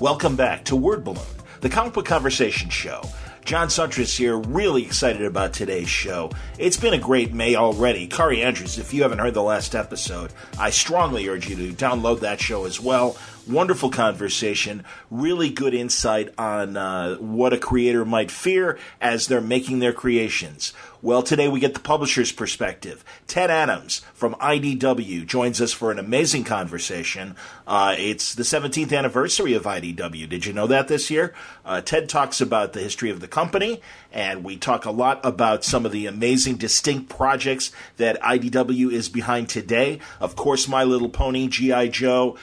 Welcome back to Word Balloon, the comic book conversation show. John Siuntres here, really excited about today's show. It's been a great May already. Kaare Andrews, if you haven't heard the last episode, I strongly urge you to download that show as well. Wonderful conversation, really good insight on uh, what a creator might fear as they're making their creations. Well, today we get the publisher's perspective. Ted Adams from IDW joins us for an amazing conversation. Uh, it's the 17th anniversary of IDW. Did you know that this year? Uh, Ted talks about the history of the company, and we talk a lot about some of the amazing, distinct projects that IDW is behind today. Of course, My Little Pony, G.I. Joe,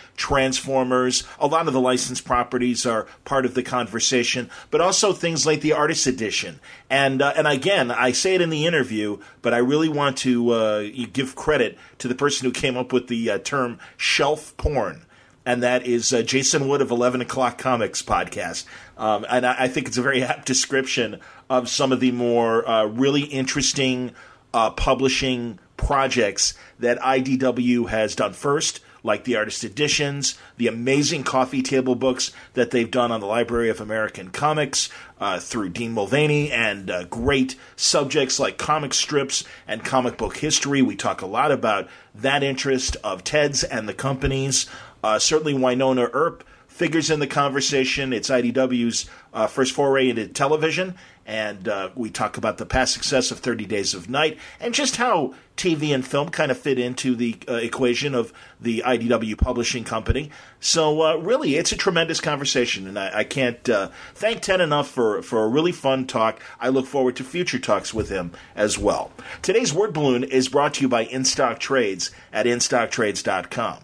Transformers, a lot of the licensed properties are part of the conversation, but also things like the Artist Edition. And, uh, and again, I say it in the interview, but I really want to uh, give credit to the person who came up with the uh, term shelf porn. And that is uh, Jason Wood of 11 O'Clock Comics podcast. Um, and I, I, think it's a very apt description of some of the more uh, really interesting uh, publishing projects that IDW has done first like the artist editions, the amazing coffee table books that they've done on the Library of American Comics uh, through Dean Mullaney, and uh, great subjects like comic strips and comic book history. We talk a lot about that interest of Ted's and the companies. Uh, certainly, Wynonna Earp figures in the conversation. It's IDW's uh, first foray into television, and uh, we talk about the past success of 30 Days of Night and just how TV and film kind of fit into the uh, equation of the IDW publishing company. So, uh, really, it's a tremendous conversation, and I, I can't uh, thank Ted enough for, for a really fun talk. I look forward to future talks with him as well. Today's Word Balloon is brought to you by InStock Trades at InStockTrades.com.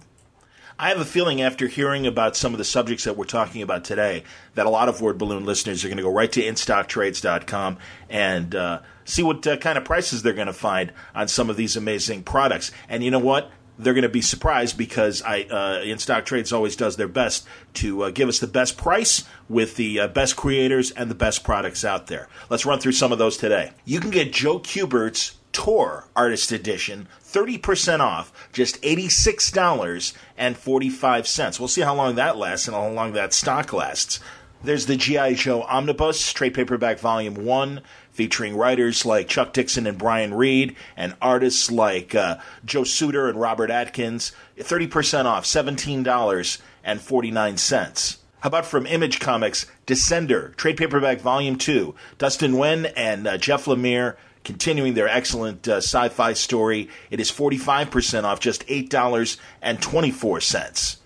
I have a feeling after hearing about some of the subjects that we're talking about today that a lot of Word Balloon listeners are going to go right to InStockTrades.com and uh, see what uh, kind of prices they're going to find on some of these amazing products. And you know what? They're going to be surprised because I, uh, In always does their best to uh, give us the best price with the uh, best creators and the best products out there. Let's run through some of those today. You can get Joe Kubert's Tor Artist Edition 30% off, just $86.45. We'll see how long that lasts and how long that stock lasts. There's the G.I. Joe Omnibus, trade paperback volume 1, featuring writers like Chuck Dixon and Brian Reed, and artists like uh, Joe Suitor and Robert Atkins. 30% off, $17.49. How about from Image Comics, Descender, trade paperback volume 2, Dustin Nguyen and uh, Jeff Lemire, continuing their excellent uh, sci fi story. It is 45% off, just $8.24.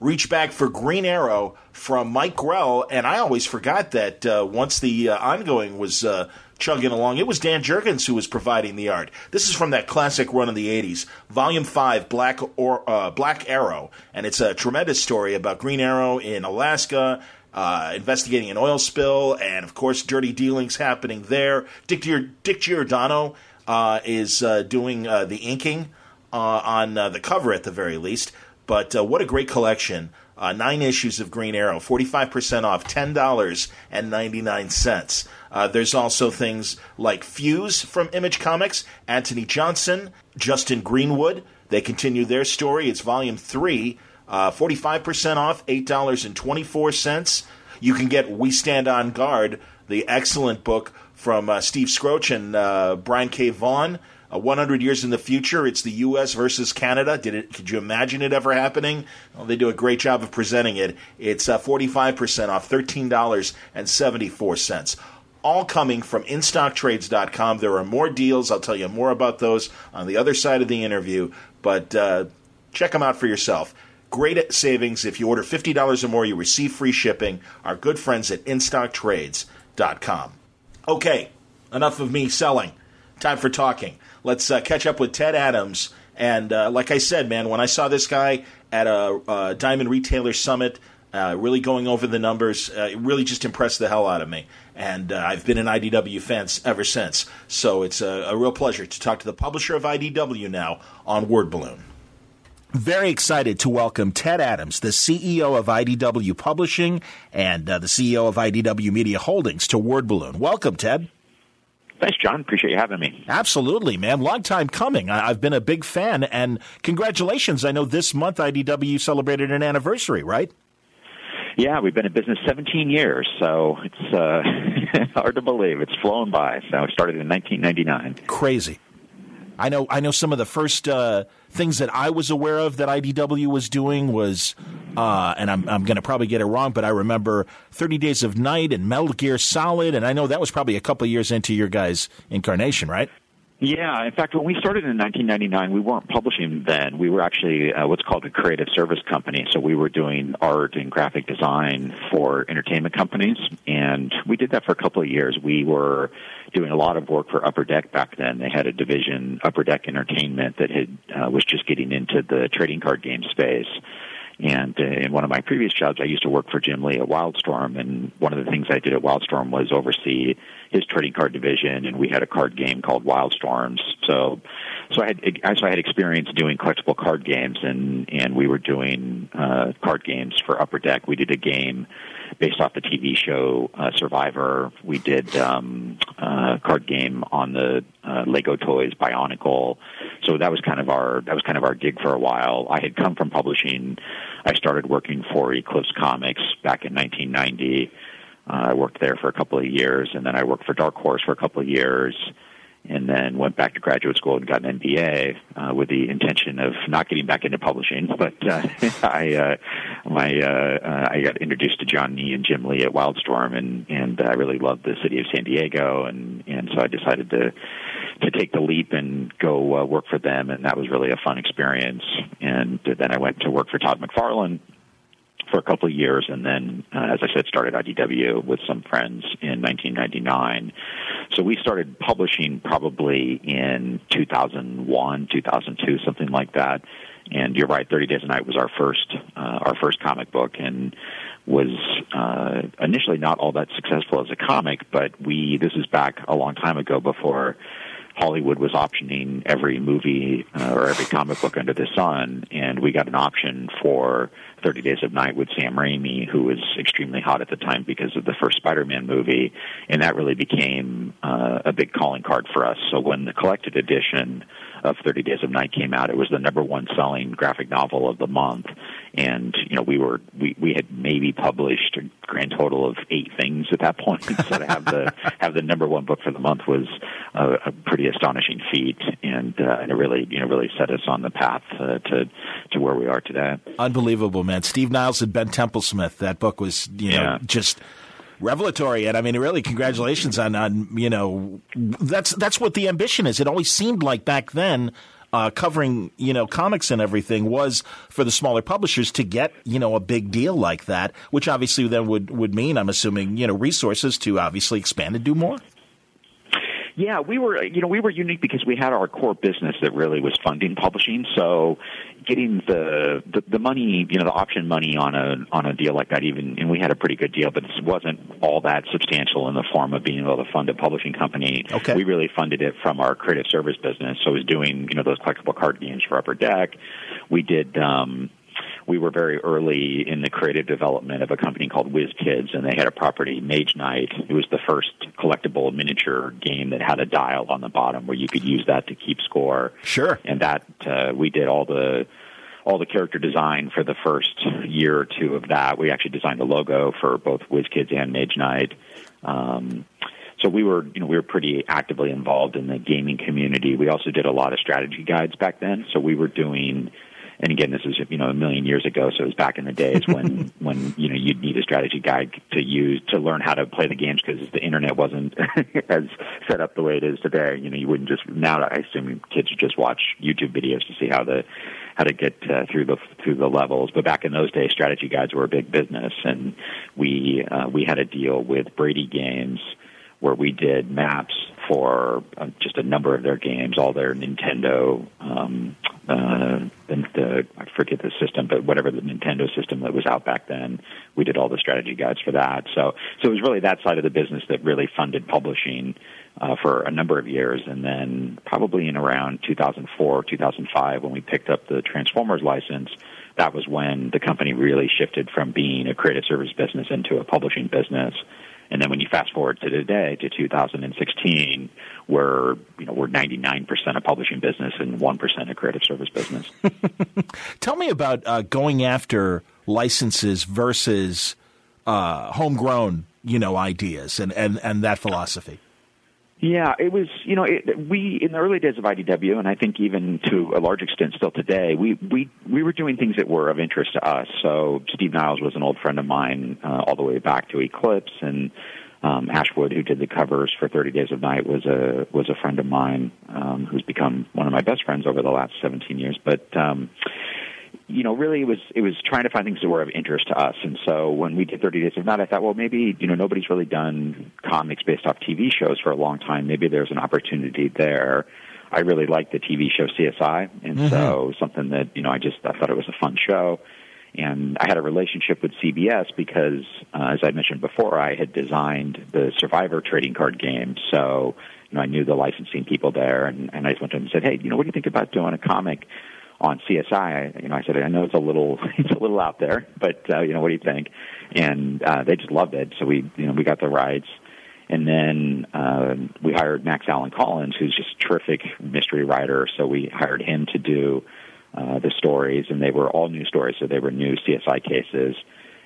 Reach back for Green Arrow from Mike Grell, and I always forgot that uh, once the uh, ongoing was uh, chugging along, it was Dan Jurgens who was providing the art. This is from that classic run of the 80s, Volume 5, Black, or, uh, Black Arrow, and it's a tremendous story about Green Arrow in Alaska uh, investigating an oil spill, and of course, dirty dealings happening there. Dick, Dick Giordano uh, is uh, doing uh, the inking uh, on uh, the cover at the very least. But what a great collection! nine issues of Green Arrow, forty-five percent off, ten dollars and ninety-nine cents. there's also things like Fuse from Image Comics, Anthony Johnson, Justin Greenwood. They continue their story. It's volume three. Uh, 45% off, $8.24. You can get We Stand on Guard, the excellent book from uh, Steve Skroce and uh, Brian K. Vaughan. Uh, 100 years in the future, it's the U.S. versus Canada. Did it? Could you imagine it ever happening? Well, they do a great job of presenting it. It's uh, 45% off, $13.74 all coming from instocktrades.com. There are more deals. I'll tell you more about those on the other side of the interview, but uh, check them out for yourself. Great at savings. If you order $50 or more, you receive free shipping. Our good friends at InStockTrades.com. Okay, enough of me selling. Time for talking. Let's uh, catch up with Ted Adams. And uh, like I said, man, when I saw this guy at a, a Diamond Retailer Summit, uh, really going over the numbers, uh, it really just impressed the hell out of me. And uh, I've been an IDW fan ever since. So it's a, a real pleasure to talk to the publisher of IDW now on Word Balloon. Very excited to welcome Ted Adams, the CEO of IDW Publishing and uh, the CEO of IDW Media Holdings, to Word Balloon. Welcome, Ted. Thanks, John. Appreciate you having me. Absolutely, man. Long time coming. I- have been a big fan, and congratulations. I know this month IDW celebrated an anniversary, right? Yeah, we've been in business 17 years, so it's uh, hard to believe. It's flown by. So it started in 1999. Crazy. I know. I know some of the first uh, things that I was aware of that IDW was doing was, uh, and I'm I'm going to probably get it wrong, but I remember 30 Days of Night and Metal Gear Solid, and I know that was probably a couple years into your guys' incarnation, right? Yeah, in fact, when we started in 1999, we weren't publishing then. We were actually uh, what's called a creative service company. So we were doing art and graphic design for entertainment companies, and we did that for a couple of years. We were doing a lot of work for Upper Deck back then. They had a division, Upper Deck Entertainment, that had uh, was just getting into the trading card game space. And uh, in one of my previous jobs, I used to work for Jim Lee at Wildstorm, and one of the things I did at Wildstorm was oversee his trading card division, and we had a card game called Wildstorms. So, so I had so I had experience doing collectible card games, and and we were doing uh, card games for Upper Deck. We did a game based off the TV show uh, Survivor. We did um, uh, card game on the uh, Lego Toys Bionicle. So that was kind of our that was kind of our gig for a while. I had come from publishing. I started working for Eclipse Comics back in 1990. Uh, I worked there for a couple of years, and then I worked for Dark Horse for a couple of years and then went back to graduate school and got an MBA uh, with the intention of not getting back into publishing. But uh, I, uh, my, uh, uh, I got introduced to John Nee and Jim Lee at Wildstorm, and and I really loved the city of San Diego, and and so I decided to to take the leap and go uh, work for them, and that was really a fun experience. And then I went to work for Todd McFarlane for a couple of years, and then, uh, as I said, started IDW with some friends in 1999. So we started publishing probably in 2001, 2002, something like that. And you're right, 30 Days a Night was our first uh, our first comic book, and was uh, initially not all that successful as a comic. But we this is back a long time ago before Hollywood was optioning every movie uh, or every comic book under the sun, and we got an option for 30 Days of Night with Sam Raimi, who was extremely hot at the time because of the first Spider-Man movie, and that really became uh, a big calling card for us. So when the collected edition of 30 Days of Night came out, it was the number one selling graphic novel of the month, and you know we were we we had maybe published a grand total of eight things at that point. so to have the have the number one book for the month was a, a pretty astonishing feat, and uh, and it really you know really set us on the path uh, to to where we are today. Unbelievable, man! Steve Niles and Ben Templesmith. That book was you know yeah. just revelatory. And I mean, really, congratulations on on you know that's that's what the ambition is. It always seemed like back then. Uh, covering you know comics and everything was for the smaller publishers to get you know a big deal like that, which obviously then would would mean I'm assuming you know resources to obviously expand and do more. Yeah, we were, you know, we were unique because we had our core business that really was funding publishing. So, getting the, the the money, you know, the option money on a on a deal like that, even, and we had a pretty good deal, but it wasn't all that substantial in the form of being able to fund a publishing company. Okay. We really funded it from our creative service business. So, it was doing, you know, those collectible card games for Upper Deck. We did. um we were very early in the creative development of a company called Whiz Kids, and they had a property, Mage Knight. It was the first collectible miniature game that had a dial on the bottom where you could use that to keep score. Sure. And that uh, we did all the all the character design for the first year or two of that. We actually designed the logo for both Whiz Kids and Mage Knight. Um, so we were, you know, we were pretty actively involved in the gaming community. We also did a lot of strategy guides back then. So we were doing and again, this is you know a million years ago, so it was back in the days when when you know you'd need a strategy guide to use to learn how to play the games because the internet wasn't as set up the way it is today. You know, you wouldn't just now. I assume kids just watch YouTube videos to see how the how to get uh, through the through the levels. But back in those days, strategy guides were a big business, and we uh, we had a deal with Brady Games where we did maps for uh, just a number of their games, all their Nintendo, um, uh, the, the, I forget the system, but whatever the Nintendo system that was out back then, we did all the strategy guides for that. So, so it was really that side of the business that really funded publishing uh, for a number of years, and then probably in around 2004, 2005, when we picked up the Transformers license that was when the company really shifted from being a creative service business into a publishing business. And then when you fast forward to today, to 2016, we're you know we're 99% a publishing business and 1% a creative service business. Tell me about uh, going after licenses versus uh, homegrown, you know, ideas and, and, and that philosophy. Yeah, it was. You know, it, we in the early days of IDW, and I think even to a large extent still today, we we we were doing things that were of interest to us. So Steve Niles was an old friend of mine, uh, all the way back to Eclipse, and um, Ash Wood, who did the covers for Thirty Days of Night, was a was a friend of mine um, who's become one of my best friends over the last 17 years. But um, you know, really it was it was trying to find things that were of interest to us. And so when we did 30 Days of Night, I thought, well, maybe you know nobody's really done comics based off TV shows for a long time. Maybe there's an opportunity there. I really liked the TV show CSI, and mm-hmm. so something that you know I just I thought it was a fun show. And I had a relationship with CBS because, uh, as I mentioned before, I had designed the Survivor trading card game. So, you know, I knew the licensing people there, and, and I just went to them and said, "Hey, you know, what do you think about doing a comic on CSI, you know, I said, I know it's a little, it's a little out there, but uh, you know, what do you think? And uh, they just loved it. So we, you know, we got the rights, and then uh, we hired Max Allan Collins, who's just a terrific mystery writer. So we hired him to do uh, the stories, and they were all new stories. So they were new CSI cases.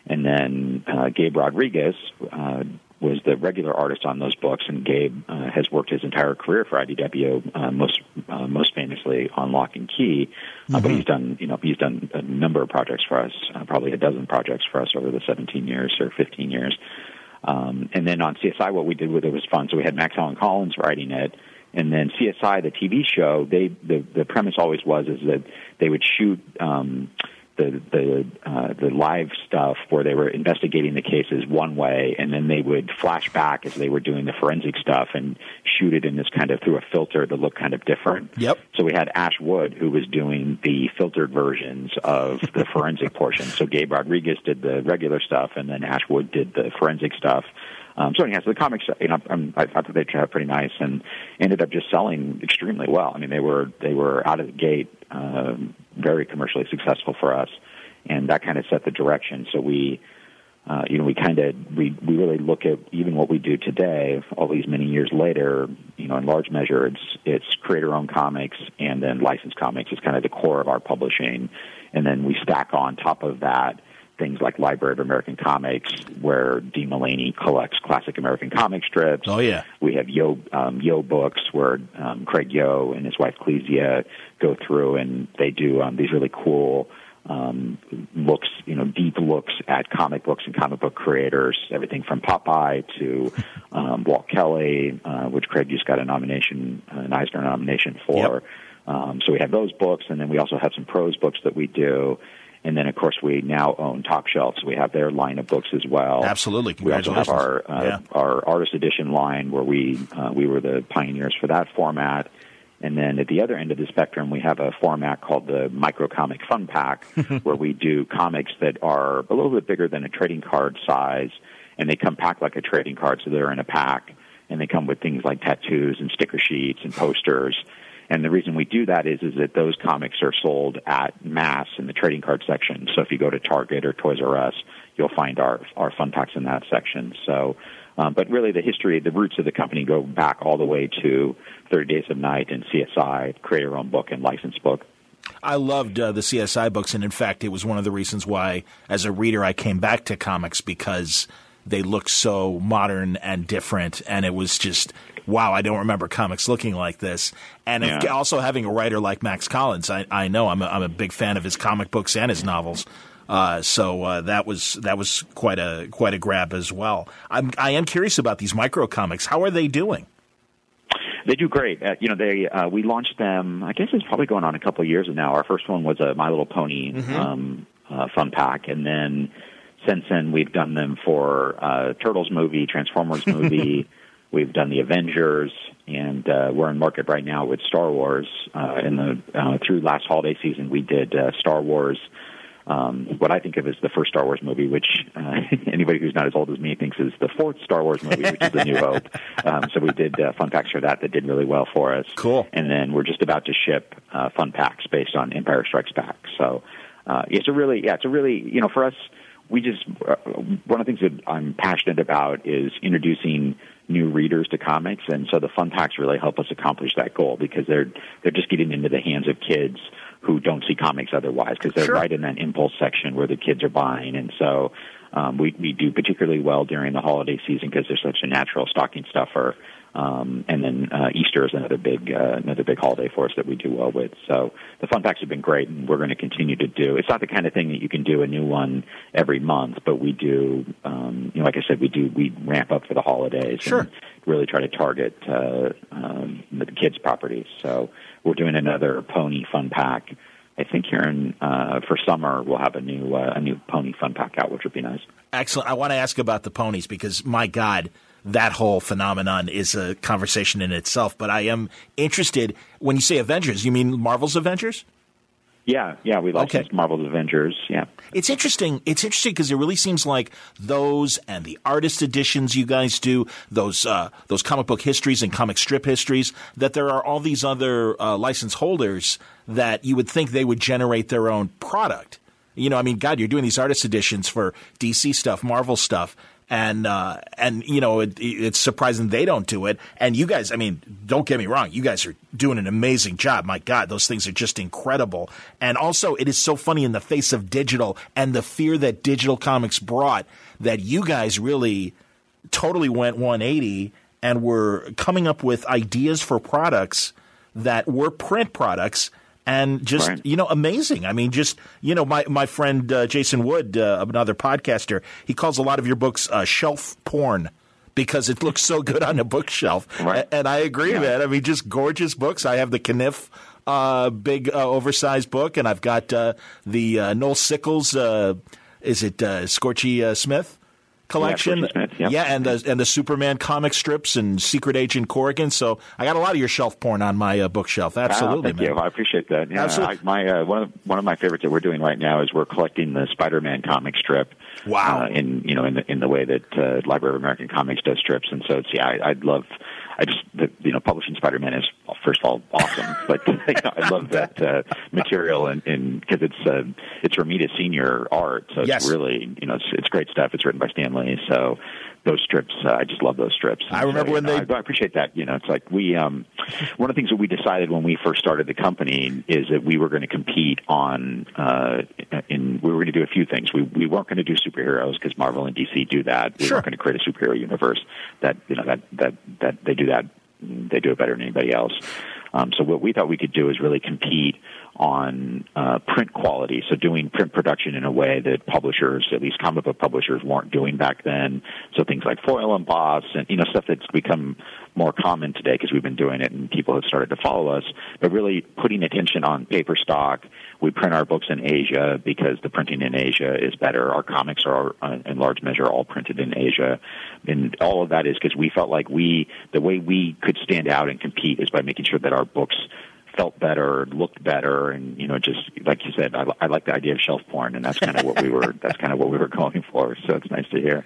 And then uh, Gabe Rodriguez uh, was the regular artist on those books, and Gabe uh, has worked his entire career for IDW, uh, most uh, most famously on Locke and Key. Uh, mm-hmm. But he's done, you know, he's done a number of projects for us, uh, probably a dozen projects for us over the 17 years or 15 years. Um, and then on CSI, what we did with it was fun. So we had Max Allan Collins writing it, and then CSI, the TV show, they the the premise always was is that they would shoot. Um, the the uh, the live stuff where they were investigating the cases one way, and then they would flash back as they were doing the forensic stuff and shoot it in this kind of through a filter to look kind of different. Yep. So we had Ash Wood who was doing the filtered versions of the forensic portion. So Gabe Rodriguez did the regular stuff, and then Ash Wood did the forensic stuff. Um, so yeah, so the comics, you know, I'm, I thought they turned out pretty nice and ended up just selling extremely well. I mean, they were they were out of the gate um, very commercially successful for us, and that kind of set the direction. So we, uh, you know, we kind of we we really look at even what we do today, all these many years later. You know, in large measure, it's it's creator-owned comics and then licensed comics is kind of the core of our publishing, and then we stack on top of that things like Library of American Comics, where Dean Mullaney collects classic American comic strips. Oh yeah, we have Yoe um, Yoe books, where um, Craig Yoe and his wife Clizia go through and they do um, these really cool um, looks, you know, deep looks at comic books and comic book creators. Everything from Popeye to um, Walt Kelly, uh, which Craig just got a nomination, an Eisner nomination for. Yep. Um, so we have those books, and then we also have some prose books that we do. And then, of course, we now own Top Shelf, so we have their line of books as well. Absolutely, we also have our uh, yeah. our artist edition line, where we uh, we were the pioneers for that format. And then at the other end of the spectrum, we have a format called the Microcomic Fun Pack, where we do comics that are a little bit bigger than a trading card size, and they come packed like a trading card, so they're in a pack, and they come with things like tattoos and sticker sheets and posters and the reason we do that is is that those comics are sold at mass in the trading card section. So if you go to Target or Toys R Us, you'll find our our fun packs in that section. So, um, but really the history, the roots of the company go back all the way to 30 Days of Night and CSI, creator own book and licensed book. I loved uh, the CSI books, and in fact, it was one of the reasons why, as a reader, I came back to comics because they looked so modern and different, and it was just wow, I don't remember comics looking like this. And yeah. also having a writer like Max Collins, I, I know I'm a, I'm a big fan of his comic books and his novels. Uh, so uh, that was that was quite a quite a grab as well. I'm I am curious about these micro comics. How are they doing? They do great. Uh, you know, they uh, we launched them. I guess it's probably going on a couple of years now. Our first one was a My Little Pony mm-hmm. um, uh, fun pack, and then since then we've done them for uh, Turtles movie, Transformers movie. We've done the Avengers, and uh, we're in market right now with Star Wars. Uh, in the uh, through last holiday season, we did uh, Star Wars. Um, what I think of as the first Star Wars movie, which uh, anybody who's not as old as me thinks is the fourth Star Wars movie, which is The New Hope. Um, so we did uh, fun packs for that that did really well for us. Cool. And then we're just about to ship uh, fun packs based on Empire Strikes Back. So uh, it's a really, yeah, it's a really, you know, for us, we just uh, one of the things that I'm passionate about is introducing new readers to comics, and so the fun packs really help us accomplish that goal because they're they're just getting into the hands of kids who don't see comics otherwise because they're Sure. right in that impulse section where the kids are buying, and so um, we we do particularly well during the holiday season because there's such a natural stocking stuffer. Um, and then uh, Easter is another big uh, another big holiday for us that we do well with. So the fun packs have been great, and we're going to continue to do. It's not the kind of thing that you can do a new one every month, but we do. Um, you know, like I said, we do we ramp up for the holidays. Sure. And really try to target uh, um, the kids' properties. So we're doing another pony fun pack. I think here in uh, for summer we'll have a new uh, a new pony fun pack out, which would be nice. Excellent. I want to ask about the ponies because, my God, that whole phenomenon is a conversation in itself. But I am interested when you say Avengers, you mean Marvel's Avengers? Yeah, yeah, we licensed Okay. Marvel's Avengers. Yeah, It's interesting. It's interesting because it really seems like those and the artist editions you guys do, those uh, those comic book histories and comic strip histories, that there are all these other uh, license holders that you would think they would generate their own product. You know, I mean, God, you're doing these artist editions for DC stuff, Marvel stuff, and uh, and you know, it, it's surprising they don't do it. And you guys, I mean, don't get me wrong, you guys are doing an amazing job. My God, those things are just incredible. And also, it is so funny in the face of digital and the fear that digital comics brought that you guys really totally went 180 and were coming up with ideas for products that were print products and just Right. you know amazing i mean just you know my my friend uh, jason wood uh, another podcaster he calls a lot of your books uh, shelf porn because it looks so good on a bookshelf Right. And i agree Yeah. man i mean just gorgeous books i have the Caniff uh, big uh, oversized book and i've got uh, the uh, noel sickles uh, is it uh, scorchy uh, smith collection. Smith, yep. Yeah, and the and the Superman comic strips and Secret Agent Corrigan. So I got a lot of your shelf porn on my uh, bookshelf. Absolutely, Ah, thank man. you. I appreciate that. Yeah, Absolutely. I, my uh, one of one of my favorites that we're doing right now is we're collecting the Spider-Man comic strip. Wow. Uh, in you know in the in the way that uh, Library of American Comics does strips, and so it's yeah, I, I'd love. I just the, you know publishing Spider-Man is well, first of all awesome, but you know, I love that uh, material and because it's uh, it's Romita Senior art, so it's Yes. really you know it's, it's great stuff. It's written by Stan Lee, so those strips uh, I just love those strips. I remember so, when know, they- I, I appreciate that. You know, it's like we um, one of the things that we decided when we first started the company is that we were going to compete on uh, in we were going to do a few things. We we weren't going to do superheroes because Marvel and DC do that. We Sure. weren't going to create a superhero universe that you know that that that they do that they do it better than anybody else. Um, so what we thought we could do is really compete on uh, print quality. So doing print production in a way that publishers, at least comic book publishers, weren't doing back then. So things like foil and emboss and you know stuff that's become more common today because we've been doing it and people have started to follow us. But really putting attention on paper stock. We print our books in Asia because the printing in Asia is better. Our comics are, uh, in large measure, all printed in Asia, and all of that is because we felt like we, the way we could stand out and compete is by making sure that our books felt better, looked better, and you know, just like you said, I, I like the idea of shelf porn, and that's kind of what we were. That's kind of what we were going for. So it's nice to hear.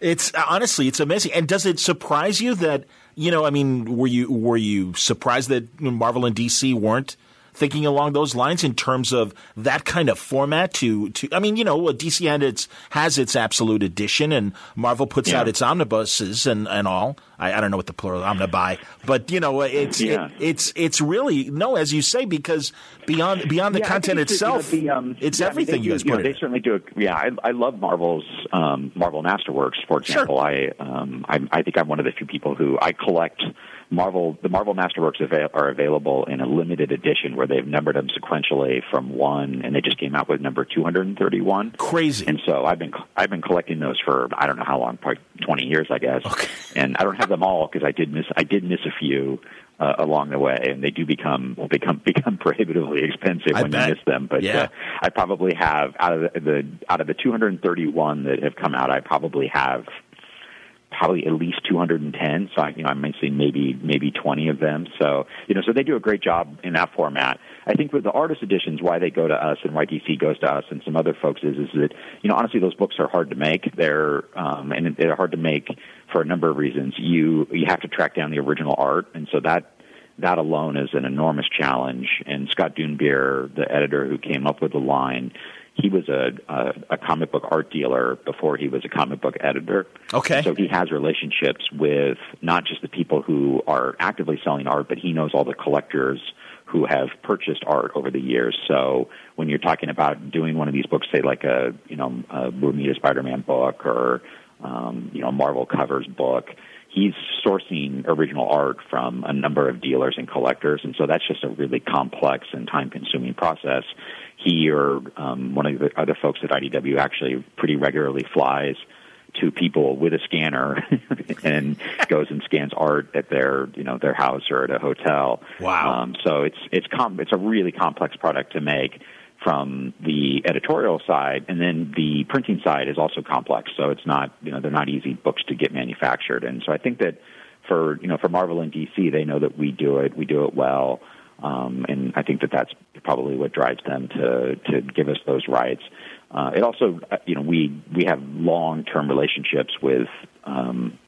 It's honestly, it's amazing. And does it surprise you that you know? I mean, were you were you surprised that Marvel and DC weren't thinking along those lines in terms of that kind of format? To to, I mean, you know, DC had its has its absolute edition, and Marvel puts Yeah. out its omnibuses and and all. I, I don't know what the plural omnibuy, but you know, it's Yeah. it, it's it's really no, as you say, because beyond beyond the Yeah, content think it's, you know, itself, the, um, it's yeah, I mean, everything they you guys know, They certainly do. A, yeah, I, I love Marvel's um, Marvel Masterworks, for Sure. example. I, um, I I think I'm one of the few people who I collect Marvel. The Marvel Masterworks are available in a limited edition where they've numbered them sequentially from one, and they just came out with number 231. Crazy. And so I've been I've been collecting those for I don't know how long, probably 20 years, I guess. Okay. And I don't have them all because I did miss I did miss a few uh, along the way, and they do become will become become prohibitively expensive I when bet. you miss them. But Yeah. uh, I probably have out of the, the out of the 231 that have come out, I probably have probably at least 210. So I, you know, I might say maybe maybe 20 of them. So you know, so they do a great job in that format. I think with the artist editions, why they go to us and why DC goes to us and some other folks is is that you know honestly those books are hard to make. They're um, and they're hard to make for a number of reasons. You you have to track down the original art, and so that that alone is an enormous challenge. And Scott Dunbier, the editor who came up with the line, he was a, a, a comic book art dealer before he was a comic book editor. Okay. So he has relationships with not just the people who are actively selling art, but he knows all the collectors who have purchased art over the years. So when you're talking about doing one of these books, say like a you know a Romita Spider-Man book or um, you know Marvel covers book, he's sourcing original art from a number of dealers and collectors, and so that's just a really complex and time-consuming process. He or um, one of the other folks at IDW actually pretty regularly flies to people with a scanner and goes and scans art at their you know their house or at a hotel. Wow! Um, so it's it's com- it's a really complex product to make from the editorial side, and then the printing side is also complex. So it's not you know they're not easy books to get manufactured, and so I think that for you know for Marvel and DC, they know that we do it, we do it well. Um, and I think that that's probably what drives them to to give us those rights. Uh, it also, uh, you know, we we have long term relationships with, um,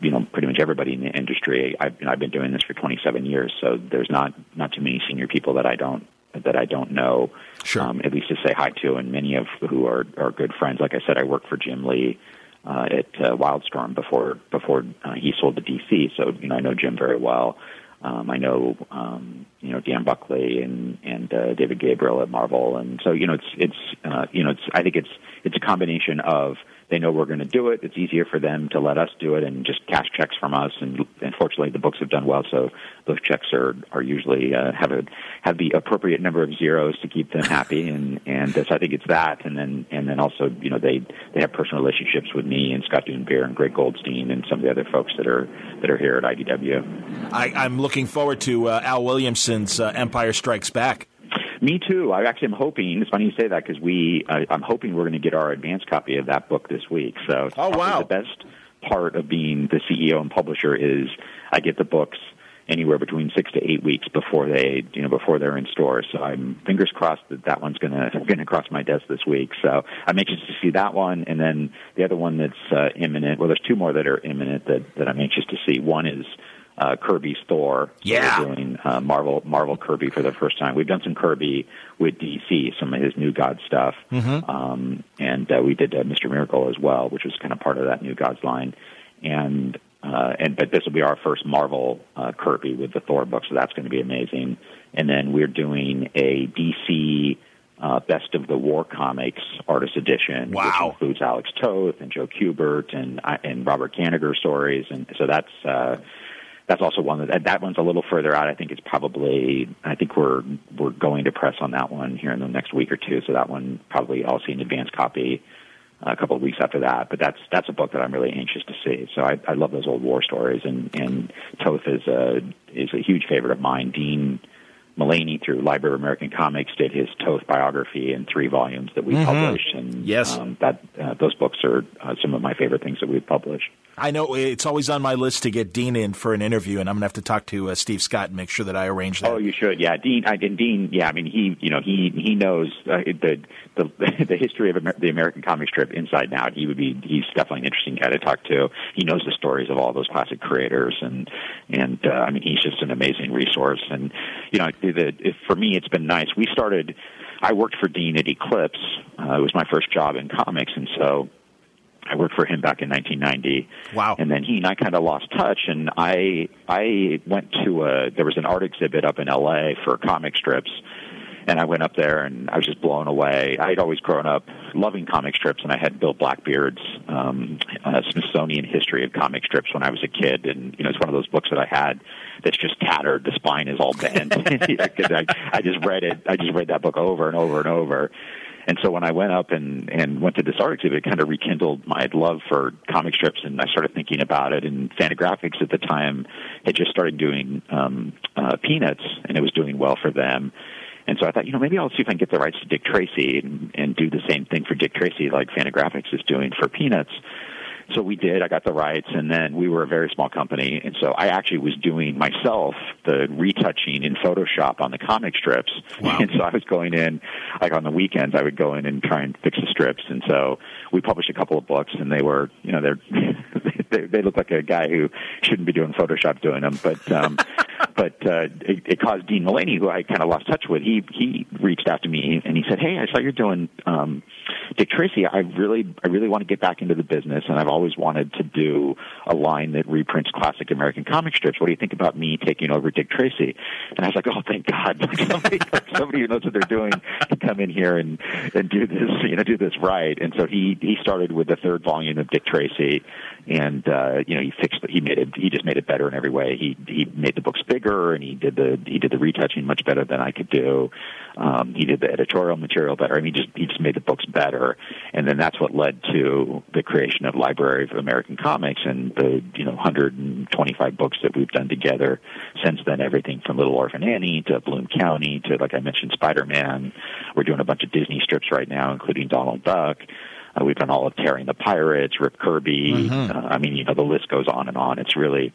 you know, pretty much everybody in the industry. I've you know, I've been doing this for 27 years, so there's not not too many senior people that I don't that I don't know, sure. um, at least to say hi to, and many of who are are good friends. Like I said, I worked for Jim Lee. Uh, at uh, Wildstorm before before uh, he sold to DC, so you know I know Jim very well. Um, I know um, you know Dan Buckley and and uh, David Gabriel at Marvel, and so you know it's it's uh, you know it's I think it's it's a combination of they know we're going to do it. It's easier for them to let us do it and just cash checks from us. And unfortunately, the books have done well, so those checks are are usually uh, have a have the appropriate number of zeros to keep them happy. And and so I think it's that. And then and then also you know they they have personal relationships with me and Scott Dunbier and Greg Goldstein and some of the other folks that are that are here at IDW. I, I'm looking forward to uh, Al Williamson's uh, Empire Strikes Back. Me too. I actually am hoping. It's funny you say that because we. Uh, I'm hoping we're going to get our advance copy of that book this week. So it's oh wow, the best part of being the CEO and publisher is I get the books anywhere between six to eight weeks before they, you know, before they're in stores. So I'm fingers crossed that that one's going to going to cross my desk this week. So I'm anxious to see that one, and then the other one that's uh, imminent. Well, there's two more that are imminent that that I'm anxious to see. One is uh, Kirby's Thor. So yeah, we're doing uh, Marvel Marvel Kirby for the first time. We've done some Kirby with DC, some of his New God stuff, mm-hmm. um, and uh, we did uh, Mister Miracle as well, which was kind of part of that New Gods line. And uh, and but this will be our first Marvel uh, Kirby with the Thor book, so that's going to be amazing. And then we're doing a DC uh, Best of the War Comics Artist Edition, wow. which includes Alex Toth and Joe Kubert and and Robert Kanigher stories, and so that's. Uh, that's also one that that one's a little further out. I think it's probably I think we're we're going to press on that one here in the next week or two. So that one probably I'll see an advance copy a couple of weeks after that. But that's that's a book that I'm really anxious to see. So I, I love those old war stories, and and Toth is a is a huge favorite of mine. Dean Mullaney through Library of American Comics did his Toth biography in three volumes that we mm-hmm. published, and yes, um, that uh, those books are uh, some of my favorite things that we've published. I know it's always on my list to get Dean in for an interview, and I'm to have to talk to uh, Steve Scott and make sure that I arrange that. Oh, you should. Yeah, Dean. I, and Dean. Yeah, I mean, he. You know, he he knows uh, the the the history of Amer- the American comic strip inside and out. He would be. He's definitely an interesting guy to talk to. He knows the stories of all those classic creators, and and uh, I mean, he's just an amazing resource. And you know, the, if, for me, it's been nice. We started. I worked for Dean at Eclipse. Uh, it was my first job in comics, and so I worked for him back in 1990. Wow. And then he and I kind of lost touch, and I I went to a there was an art exhibit up in L.A. for comic strips, and I went up there and I was just blown away. I'd always grown up loving comic strips, and I had Bill Blackbeard's um, uh, Smithsonian History of Comic Strips when I was a kid, and you know it's one of those books that I had that's just tattered. The spine is all bent because I, I just read it. I just read that book over and over and over. And so when I went up and, and went to this art exhibit, it kind of rekindled my love for comic strips, and I started thinking about it. And Fantagraphics at the time had just started doing um, uh, Peanuts, and it was doing well for them. And so I thought, you know, maybe I'll see if I can get the rights to Dick Tracy and, and do the same thing for Dick Tracy like Fantagraphics is doing for Peanuts. So we did. I got the rights, and then we were a very small company, and so I actually was doing myself the retouching in Photoshop on the comic strips. Wow. And so I was going in, like on the weekends, I would go in and try and fix the strips. And so we published a couple of books, and they were, you know, they're they, they look like a guy who shouldn't be doing Photoshop doing them, but. um but uh, it, it caused Dean Mullaney, who I kind of lost touch with. He he reached out to me and he said, "Hey, I saw you're doing um, Dick Tracy, I really, I really want to get back into the business, and I've always wanted to do a line that reprints classic American comic strips. What do you think about me taking over Dick Tracy? And I was like, oh, thank God, somebody, somebody who knows what they're doing to come in here and and do this, you know, do this right. And so he he started with the third volume of Dick Tracy, and uh, you know, he fixed, he made it, he just made it better in every way. He he made the books bigger, and he did the he did the retouching much better than I could do. Um, he did the editorial material better. I mean, he just he just made the books better, and then that's what led to the creation of Library of American Comics and the you know 125 books that we've done together since then. Everything from Little Orphan Annie to Bloom County to like I mentioned Spider Man. We're doing a bunch of Disney strips right now, including Donald Duck. Uh, we've done all of Terry and the Pirates, Rip Kirby. Mm-hmm. Uh, I mean, you know, the list goes on and on. It's really,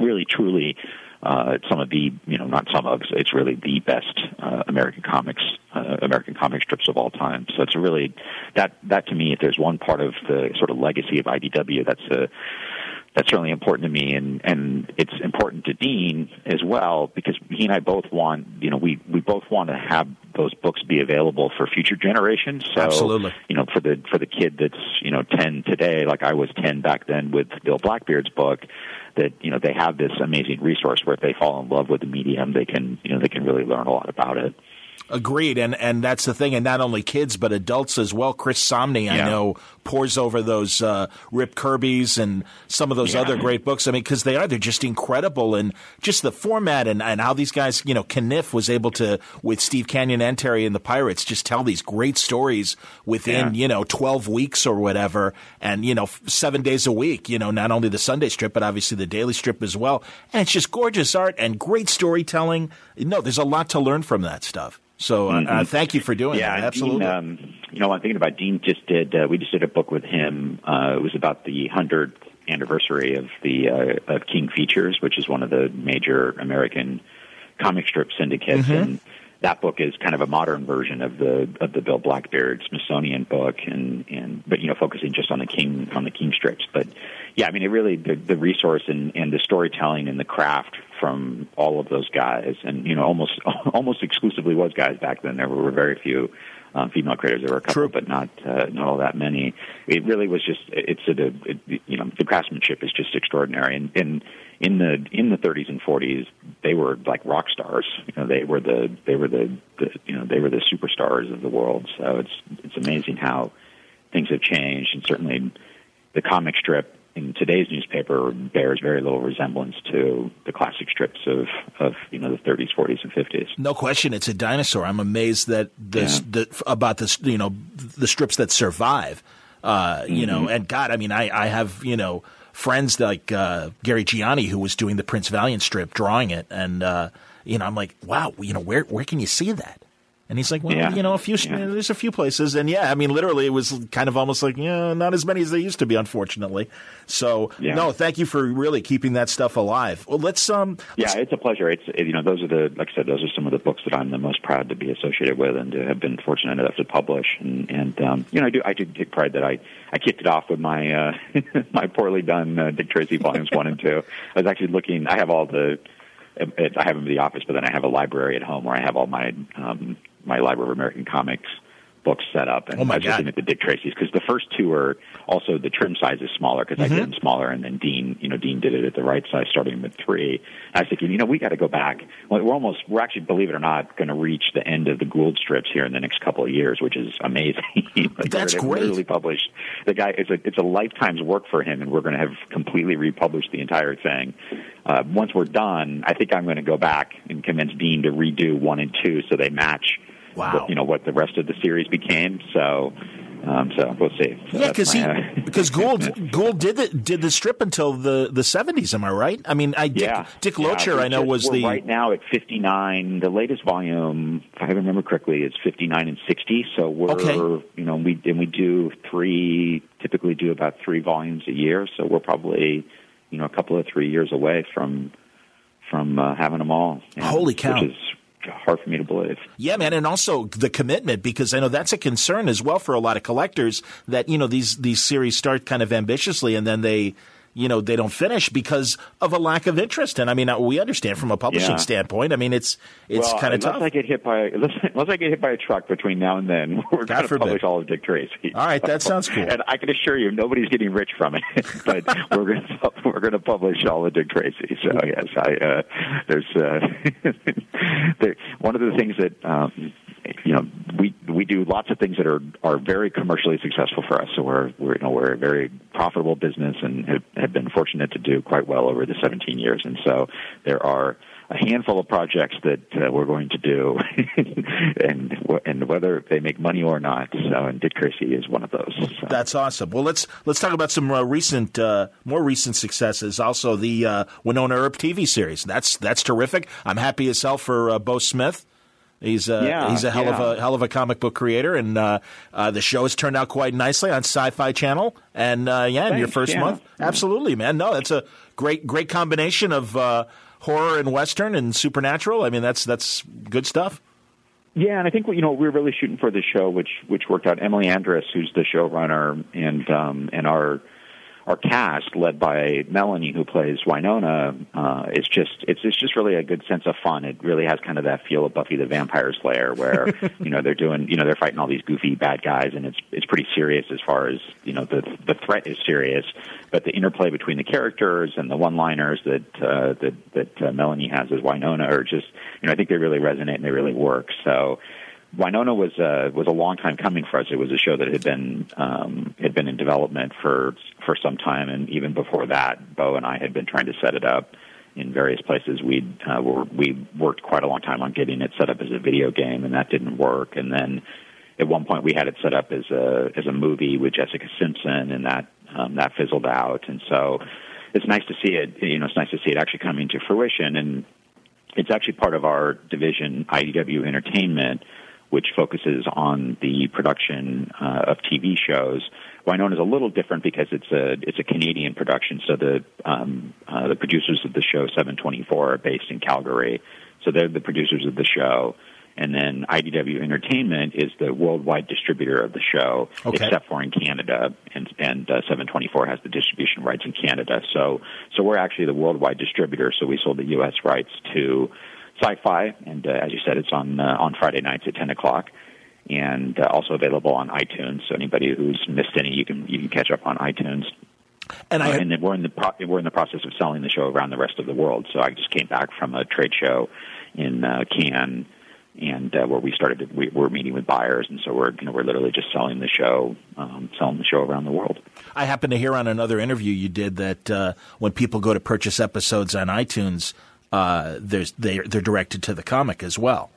really, truly uh, some of the, you know, not some of, it's really the best uh, American comics, uh, American comic strips of all time. So it's really that that to me, if there's one part of the sort of legacy of IDW, that's a that's certainly important to me and and it's important to Dean as well because he and I both want you know we we both want to have those books be available for future generations so Absolutely. you know for the for the kid that's you know 10 today like I was 10 back then with Bill Blackbeard's book that you know they have this amazing resource where if they fall in love with the medium they can you know they can really learn a lot about it Agreed, and and that's the thing, and not only kids but adults as well. Chris Samnee, yeah. I know, pores over those uh, Rip Kirby's and some of those yeah. other great books. I mean, because they are they're just incredible, and just the format and, and how these guys, you know, Caniff was able to with Steve Canyon and Terry and the Pirates just tell these great stories within yeah. you know twelve weeks or whatever, and you know seven days a week. You know, not only the Sunday strip but obviously the daily strip as well, and it's just gorgeous art and great storytelling. No, there's a lot to learn from that stuff. So uh, uh, mm-hmm. thank you for doing yeah, that. Absolutely. Dean, um, you know, I'm thinking about Dean. Just did uh, we just did a book with him? Uh, it was about the hundredth anniversary of the uh, of King Features, which is one of the major American comic strip syndicates, mm-hmm. and that book is kind of a modern version of the of the Bill Blackbeard Smithsonian book, and and but you know focusing just on the King on the King strips. But yeah, I mean, it really the the resource and and the storytelling and the craft from all of those guys, and you know almost almost exclusively was guys back then. There were very few um, female creators. There were a couple, True. but not uh, not all that many. It really was just it's a it, you know the craftsmanship is just extraordinary, and, and in the in the 30s and 40s they were like rock stars. You know they were the they were the, the you know they were the superstars of the world. So it's it's amazing how things have changed, and certainly the comic strip in today's newspaper bears very little resemblance to the classic strips of, of you know the 30s, 40s, and 50s. No question, it's a dinosaur. I'm amazed that this yeah. the, about this you know the strips that survive. Uh, you mm-hmm. know, and God, I mean, I I have you know friends like uh, Gary Gianni who was doing the Prince Valiant strip, drawing it, and uh, you know, I'm like, wow, you know, where where can you see that? And he's like, well, yeah. you know, a few, yeah. there's a few places. And yeah, I mean, literally, it was kind of almost like, yeah, not as many as they used to be, unfortunately. So, yeah. no, thank you for really keeping that stuff alive. Well, let's, um, let's... yeah, it's a pleasure. It's, you know, those are the, like I said, those are some of the books that I'm the most proud to be associated with and to have been fortunate enough to publish. And, and, um, you know, I do, I do take pride that I, I kicked it off with my, uh, my poorly done, uh, Dick Tracy volumes one and two. I was actually looking, I have all the, I have them in the office, but then I have a library at home where I have all my um, my Library of American Comics books set up. And oh my I was God. looking at the Dick Tracy's because the first two are also the trim size is smaller because mm-hmm. I did them smaller, and then Dean, you know, Dean did it at the right size, starting with three. I was thinking, you know, we got to go back. We're almost, we're actually, believe it or not, going to reach the end of the Gould strips here in the next couple of years, which is amazing. like That's great. Literally published the guy. It's a it's a lifetime's work for him, and we're going to have completely republished the entire thing. Uh, once we're done, I think I'm going to go back and convince Dean to redo one and two so they match wow. what, you know what the rest of the series became. So. Um, so we'll see. So yeah, because he uh, because Gould Gould did the did the strip until the the seventies. Am I right? I mean, I Dick, yeah, Dick Locher, yeah, I know was the right now at fifty nine. The latest volume, if I remember correctly, is fifty nine and sixty. So we're okay. you know we and we do three typically do about three volumes a year. So we're probably you know a couple of three years away from from uh, having them all. Holy cow! Which is hard for me to believe. Yeah, man, and also the commitment because I know that's a concern as well for a lot of collectors that you know these these series start kind of ambitiously and then they you know they don't finish because of a lack of interest. And I mean, we understand from a publishing yeah. standpoint. I mean, it's it's well, kind of tough. Unless I get hit by unless, unless I get hit by a truck between now and then, we're going to publish all of Dick Tracy. All right, that sounds cool. and I can assure you, nobody's getting rich from it. but we're going to we're going to publish all of Dick Tracy. So yes, I uh, there's uh, there, one of the things that. Um, you know, we we do lots of things that are are very commercially successful for us. So we're we're you know we're a very profitable business and have, have been fortunate to do quite well over the 17 years. And so there are a handful of projects that uh, we're going to do, and and whether they make money or not. So, and Dick Tracy is one of those. So. That's awesome. Well, let's let's talk about some uh, recent, uh, more recent successes. Also, the uh, Wynonna Earp TV series. That's that's terrific. I'm happy as hell for uh, Beau Smith. He's a yeah, he's a hell yeah. of a hell of a comic book creator, and uh, uh, the show has turned out quite nicely on Sci-Fi Channel. And uh, yeah, Thanks, in your first yeah. month, absolutely, man. No, that's a great great combination of uh, horror and western and supernatural. I mean, that's that's good stuff. Yeah, and I think you know we are really shooting for the show, which which worked out. Emily Andras, who's the showrunner, and um, and our our cast, led by Melanie, who plays Wynonna, uh, is just it's it's just really a good sense of fun. It really has kind of that feel of Buffy the Vampire Slayer, where you know they're doing you know they're fighting all these goofy bad guys, and it's it's pretty serious as far as you know the the threat is serious, but the interplay between the characters and the one-liners that uh, that that uh, Melanie has as Wynonna are just you know I think they really resonate and they really work. So Wynonna was uh, was a long time coming for us. It was a show that had been um, had been in development for for some time, and even before that, Beau and I had been trying to set it up in various places. We uh, we worked quite a long time on getting it set up as a video game, and that didn't work. And then at one point, we had it set up as a as a movie with Jessica Simpson, and that um, that fizzled out. And so it's nice to see it. You know, it's nice to see it actually coming to fruition, and it's actually part of our division, IDW Entertainment which focuses on the production uh, of TV shows. Wynonna is a little different because it's a it's a Canadian production. So the um, uh, the producers of the show 724 are based in Calgary, so they're the producers of the show. And then IDW Entertainment is the worldwide distributor of the show, okay. except for in Canada, and, and uh, 724 has the distribution rights in Canada. So, so we're actually the worldwide distributor. So we sold the U.S. rights to Sci-Fi, and uh, as you said, it's on uh, on Friday nights at 10 o'clock, and uh, also available on iTunes. So anybody who's missed any, you can you can catch up on iTunes. And I uh, and we're in the pro- we're in the process of selling the show around the rest of the world. So I just came back from a trade show in uh, Cannes, and uh, where we started, to, we, we're meeting with buyers, and so we're you know we're literally just selling the show, um, selling the show around the world. I happened to hear on another interview you did that uh, when people go to purchase episodes on iTunes, uh, there's they're, they're directed to the comic as well.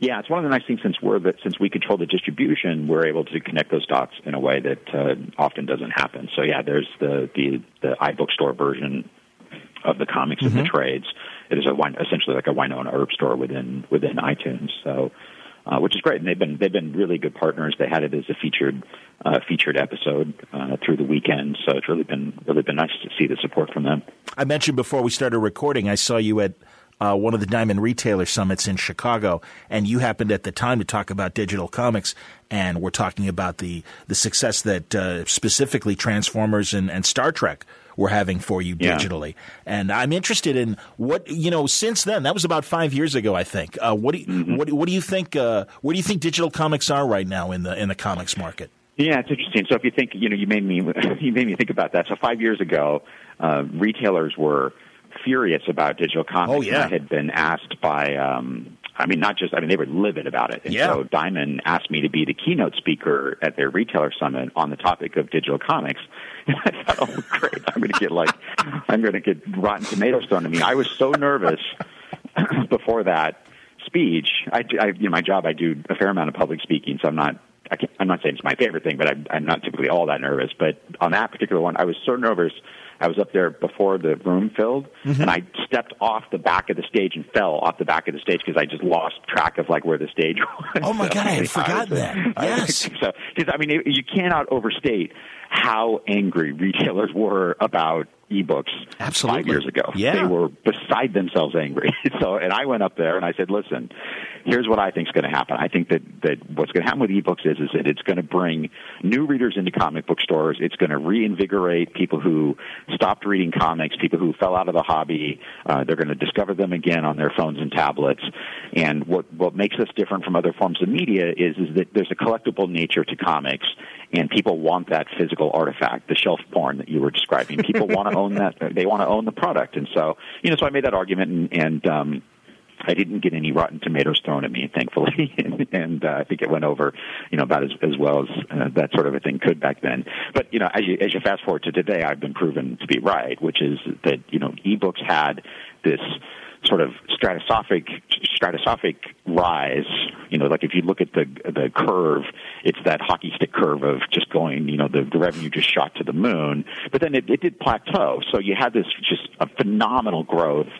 Yeah, it's one of the nice things since we're that since we control the distribution, we're able to connect those dots in a way that uh, often doesn't happen. So yeah, there's the the the iBookstore version of the comics mm-hmm. and the trades. It is a essentially like a Wynonna Earp store within within iTunes. So uh, which is great. And they've been they've been really good partners. They had it as a featured uh, featured episode uh, through the weekend, so it's really been really been nice to see the support from them. I mentioned before we started recording, I saw you at. Uh, one of the Diamond Retailer Summits in Chicago, and you happened at the time to talk about digital comics, and we're talking about the the success that uh, specifically Transformers and, and Star Trek we're having for you digitally. Yeah. And I'm interested in what you know. Since then, that was about five years ago, I think. Uh, what do you, mm-hmm. what, what do you think? Uh, where do you think digital comics are right now in the in the comics market? Yeah, it's interesting. So if you think, you know, you made me you made me think about that. So five years ago, uh, retailers were furious about digital comics. Oh yeah, I had been asked by um, I mean, not just, I mean, they were livid about it. And yeah. so Diamond asked me to be the keynote speaker at their retailer summit on the topic of digital comics. I thought, oh, great, I'm going to get like, I'm going to get Rotten Tomatoes thrown at me. I was so nervous before that speech. I, I, you know, my job, I do a fair amount of public speaking, so I'm not I am not saying it's my favorite thing, but I'm, I'm not typically all that nervous. But on that particular one, I was so nervous I was up there before the room filled, mm-hmm. and I stepped off the back of the stage and fell off the back of the stage because I just lost track of like where the stage was. Oh my so, god, I had forgotten that. Yes. so, because I mean, it, you cannot overstate how angry retailers were about ebooks Absolutely. five years ago. Yeah. They were beside themselves angry. so, and I went up there and I said, listen, here's what I think is going to happen. I think that, that what's going to happen with ebooks is, is that it's going to bring new readers into comic book stores. It's going to reinvigorate people who stopped reading comics, people who fell out of the hobby. Uh, they're going to discover them again on their phones and tablets. And what, what makes us different from other forms of media is, is that there's a collectible nature to comics and people want that physical artifact, the shelf porn that you were describing. People want to own that. They want to own the product. And so, you know, so I made that argument and, and um, I didn't get any rotten tomatoes thrown at me, thankfully, and, and uh, I think it went over, you know, about as, as well as uh, that sort of a thing could back then. But you know, as you as you fast forward to today, I've been proven to be right, which is that you know, ebooks had this sort of stratospheric stratosophic rise. You know, like if you look at the the curve, it's that hockey stick curve of just going. You know, the, the revenue just shot to the moon, but then it, it did plateau. So you had this just a phenomenal growth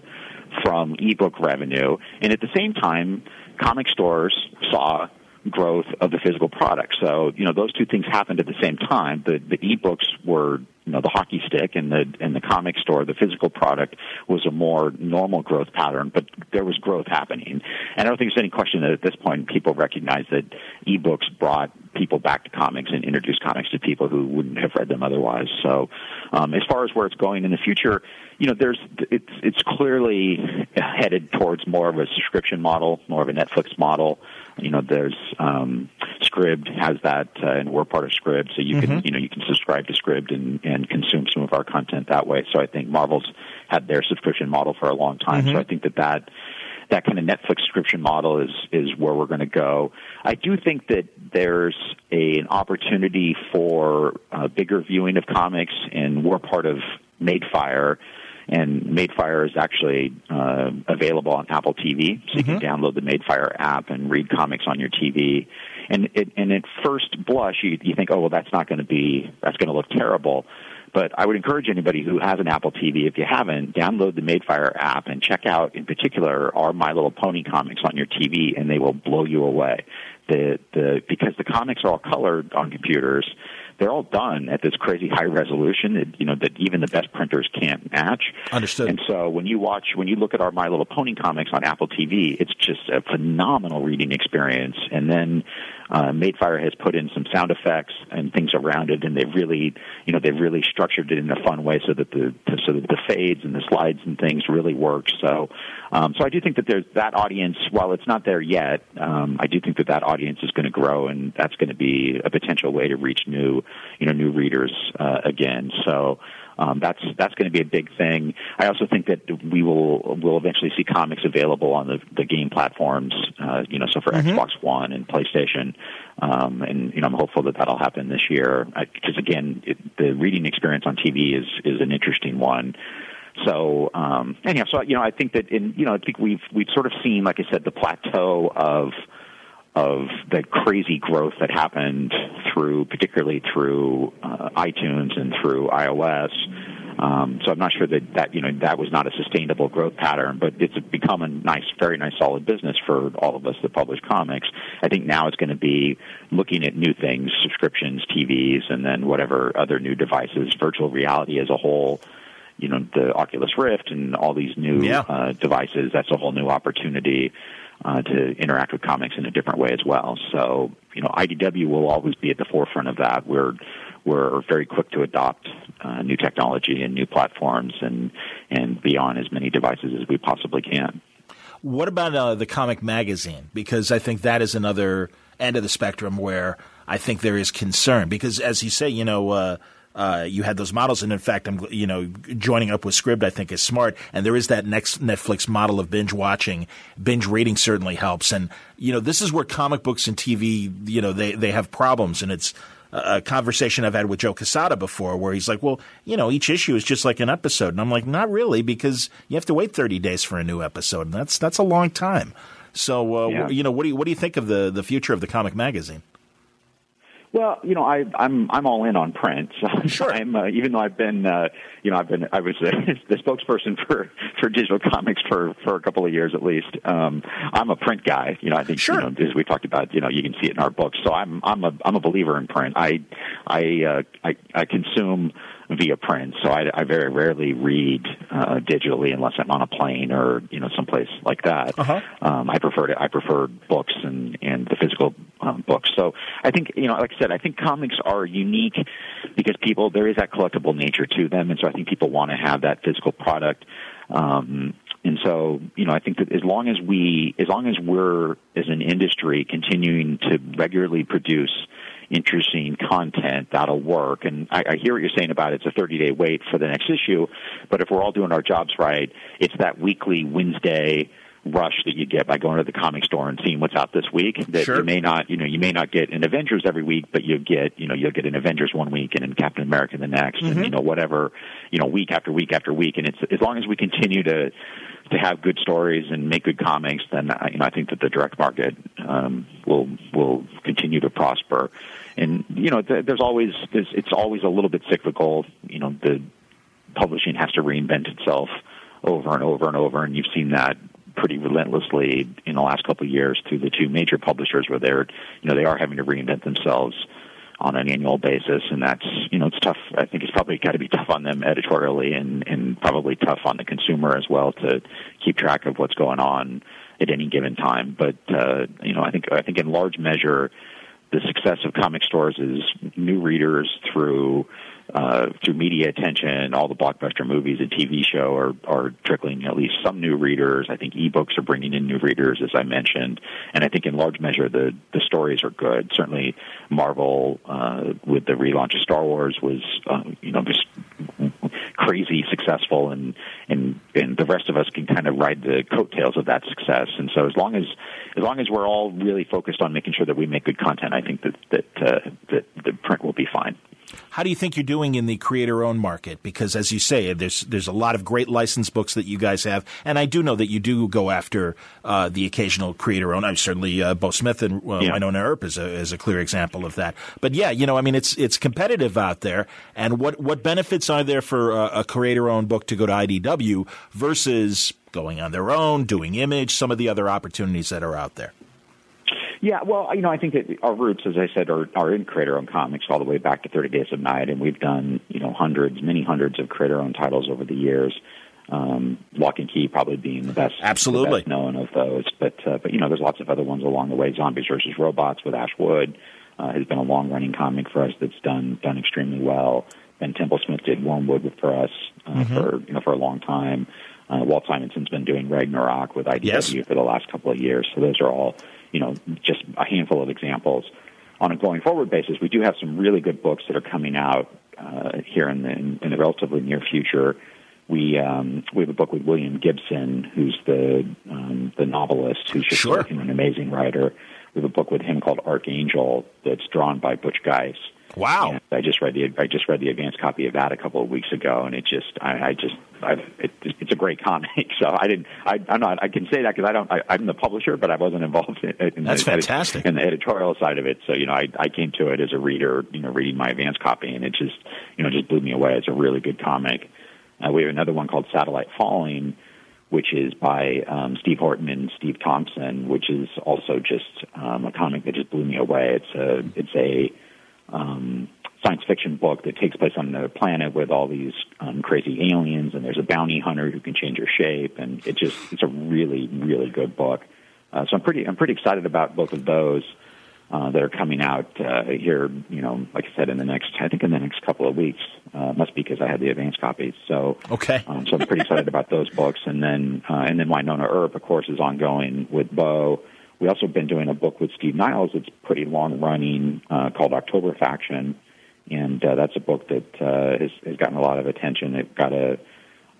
from ebook revenue, and at the same time, comic stores saw growth of the physical product. So, you know, those two things happened at the same time. The the ebooks were, you know, the hockey stick and the and the comic store, the physical product was a more normal growth pattern, but there was growth happening. And I don't think there's any question that at this point people recognize that ebooks brought people back to comics and introduced comics to people who wouldn't have read them otherwise. So, um, as far as where it's going in the future, you know, there's it's it's clearly headed towards more of a subscription model, more of a Netflix model. You know, there's um, Scribd has that, uh, and we're part of Scribd, so you Mm-hmm. can you know you can subscribe to Scribd and and consume some of our content that way. So I think Marvel's had their subscription model for a long time. Mm-hmm. So I think that that that kind of Netflix subscription model is is where we're going to go. I do think that there's a, an opportunity for uh, bigger viewing of comics, and we're part of Madefire. And Madefire is actually uh, available on Apple TV, so you can download the Madefire app and read comics on your TV. And it, and at first blush, you, you think, oh well, that's not going to be that's going to look terrible. But I would encourage anybody who has an Apple TV, if you haven't, download the Madefire app and check out, in particular, our My Little Pony comics on your TV, and they will blow you away. The the because the comics are all colored on computers, they're all done at this crazy high resolution, that, you know, that even the best printers can't match. Understood. And so when you watch, when you look at our My Little Pony comics on Apple TV, it's just a phenomenal reading experience. And then uh, Madefire has put in some sound effects and things around it, and they've really, you know, they've really structured it in a fun way so that the so that the fades and the slides and things really work. So, um, so I do think that there's that audience. While it's not there yet, um, I do think that that audience is going to grow, and that's going to be a potential way to reach new, you know, new readers uh, again. So. Um, that's that's going to be a big thing. I also think that we will will eventually see comics available on the, the game platforms. Uh, you know, so for Xbox One and PlayStation, um, and you know, I'm hopeful that that'll happen this year. Because again, it, the reading experience on TV is is an interesting one. So um, anyhow, so you know, I think that in you know, I think we've we've sort of seen, like I said, the plateau of of the crazy growth that happened through, particularly through uh, iTunes and through iOS. Um, so I'm not sure that that you know that was not a sustainable growth pattern, but it's become a nice, very nice, solid business for all of us that publish comics. I think now it's going to be looking at new things, subscriptions, TVs, and then whatever other new devices, virtual reality as a whole you know the Oculus Rift and all these new Yeah. uh, devices. That's a whole new opportunity uh, to interact with comics in a different way as well. So you know IDW will always be at the forefront of that. We're we're very quick to adopt uh, new technology and new platforms and and be on as many devices as we possibly can. What about uh, the comic magazine? Because I think that is another end of the spectrum where I think there is concern. Because as you say, you know, uh, you had those models, and in fact, I'm you know joining up with Scribd. I think is smart, and there is that next Netflix model of binge watching. Binge rating certainly helps, and you know this is where comic books and TV, you know, they they have problems, and it's a conversation I've had with Joe Quesada before, where he's like, "Well, you know, each issue is just like an episode," and I'm like, "Not really, because you have to wait 30 days for a new episode, and that's that's a long time." So, uh, Yeah. you know, what do you what do you think of the the future of the comic magazine? Well, you know, I, I'm I'm all in on print. So Sure. I'm uh, even though I've been, uh, you know, I've been I was uh, the spokesperson for for digital comics for for a couple of years at least. Um, I'm a print guy. You know, I think Sure. you know as we talked about, you know, you can see it in our books. So I'm I'm a I'm a believer in print. I I uh, I, I consume via print. So I, I very rarely read uh, digitally unless I'm on a plane or you know someplace like that. Uh-huh. Um, I prefer to, I prefer books and and the physical um, books. So I think you know, like I said, I think comics are unique because people there is that collectible nature to them, and so I think people want to have that physical product. Um, and so, you know, I think that as long as we, as long as we're as an industry continuing to regularly produce interesting content that'll work. And I, I hear what you're saying about it's a 30 day wait for the next issue, but if we're all doing our jobs right, it's that weekly Wednesday rush that you get by going to the comic store and seeing what's out this week that Sure. you may not you know you may not get an avengers every week but you get you know you'll get an avengers one week and then captain america the next and you know whatever you know week after week after week and it's as long as we continue to to have good stories and make good comics then uh, you know i think that the direct market um will will continue to prosper and you know there's always there's, it's always a little bit cyclical. You know the publishing has to reinvent itself over and over and over, and you've seen that pretty relentlessly in the last couple of years through the two major publishers where they're you know they are having to reinvent themselves on an annual basis. And that's you know it's tough. I think it's probably got to be tough on them editorially and and probably tough on the consumer as well to keep track of what's going on at any given time. But uh you know i think i think in large measure the success of comic stores is new readers through uh, through media attention. All the blockbuster movies and TV show are are trickling at least some new readers. I think ebooks are bringing in new readers, as I mentioned, and I think in large measure the the stories are good. Certainly, Marvel uh, with the relaunch of Star Wars was uh, you know just crazy successful and and and the rest of us can kind of ride the coattails of that success. And so as long as as long as we're all really focused on making sure that we make good content i think that that uh, that the print will be fine How do you think you're doing in the creator-owned market? Because as you say, there's there's a lot of great licensed books that you guys have, and I do know that you do go after uh, the occasional creator-owned. I'm certainly uh, Beau Smith and uh, Yeah. Wynonna Earp is a is a clear example of that. But yeah, you know, I mean, it's it's competitive out there, and what what benefits are there for a, a creator-owned book to go to IDW versus going on their own, doing image, some of the other opportunities that are out there? Yeah, well, you know, I think that our roots, as I said, are, are in creator-owned comics all the way back to Thirty Days of Night, and we've done you know hundreds, many hundreds of creator-owned titles over the years. Um, Locke and Key probably being the best, Absolutely. the best known of those. But uh, but you know, there's lots of other ones along the way. Zombies versus Robots with Ash Wood uh, has been a long-running comic for us that's done done extremely well. Ben Templesmith did Wormwood for us uh, for you know for a long time. Uh, Walt Simonson's been doing Ragnarok with IDW Yes. for the last couple of years. So those are all, you know, just a handful of examples. On a going forward basis, we do have some really good books that are coming out uh, here in the, in, the relatively near future. We um, we have a book with William Gibson, who's the um, the novelist, who's just Sure. an amazing writer. We have a book with him called Archangel that's drawn by Butch Guice. Wow. And I just read the I just read the advanced copy of that a couple of weeks ago, and it just I, I just I, it, it's a great comic. So I didn't I I'm not I can say that because I don't I, I'm the publisher, but I wasn't involved in, in That's the, fantastic. in the editorial side of it. So you know I I came to it as a reader, you know, reading my advanced copy, and it just you know just blew me away. It's a really good comic. Uh, we have another one called Satellite Falling, which is by um, Steve Horton and Steve Thompson, which is also just um, a comic that just blew me away. It's a it's a um, science fiction book that takes place on another planet with all these um, crazy aliens, and there's a bounty hunter who can change her shape, and it just it's a really really good book. Uh, so I'm pretty I'm pretty excited about both of those uh, that are coming out uh, here. You know, like I said, in the next I think in the next couple of weeks. Uh, must be because I have the advanced copies. So Okay. um, so I'm pretty excited about those books, and then uh, and then Wynonna Earp, of course, is ongoing with Beau. We also been doing a book with Steve Niles. It's pretty long running uh, called October Faction, and uh, that's a book that uh, has, has gotten a lot of attention. It got a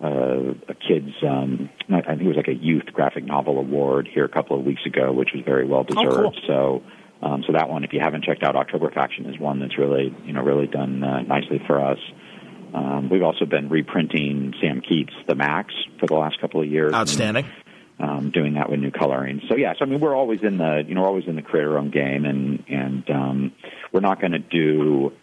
uh, a kids, um, I think it was like a youth graphic novel award here a couple of weeks ago, which was very well deserved. cool. So, um, so that one, if you haven't checked out October Faction, is one that's really, you know, really done uh, nicely for us. Um, we've also been reprinting Sam Kieth's The Maxx for the last couple of years. Outstanding. And, um, doing that with new coloring. So yeah, so I mean, we're always in the, you know, we're always in the creator-owned game, and and um, we're not going to do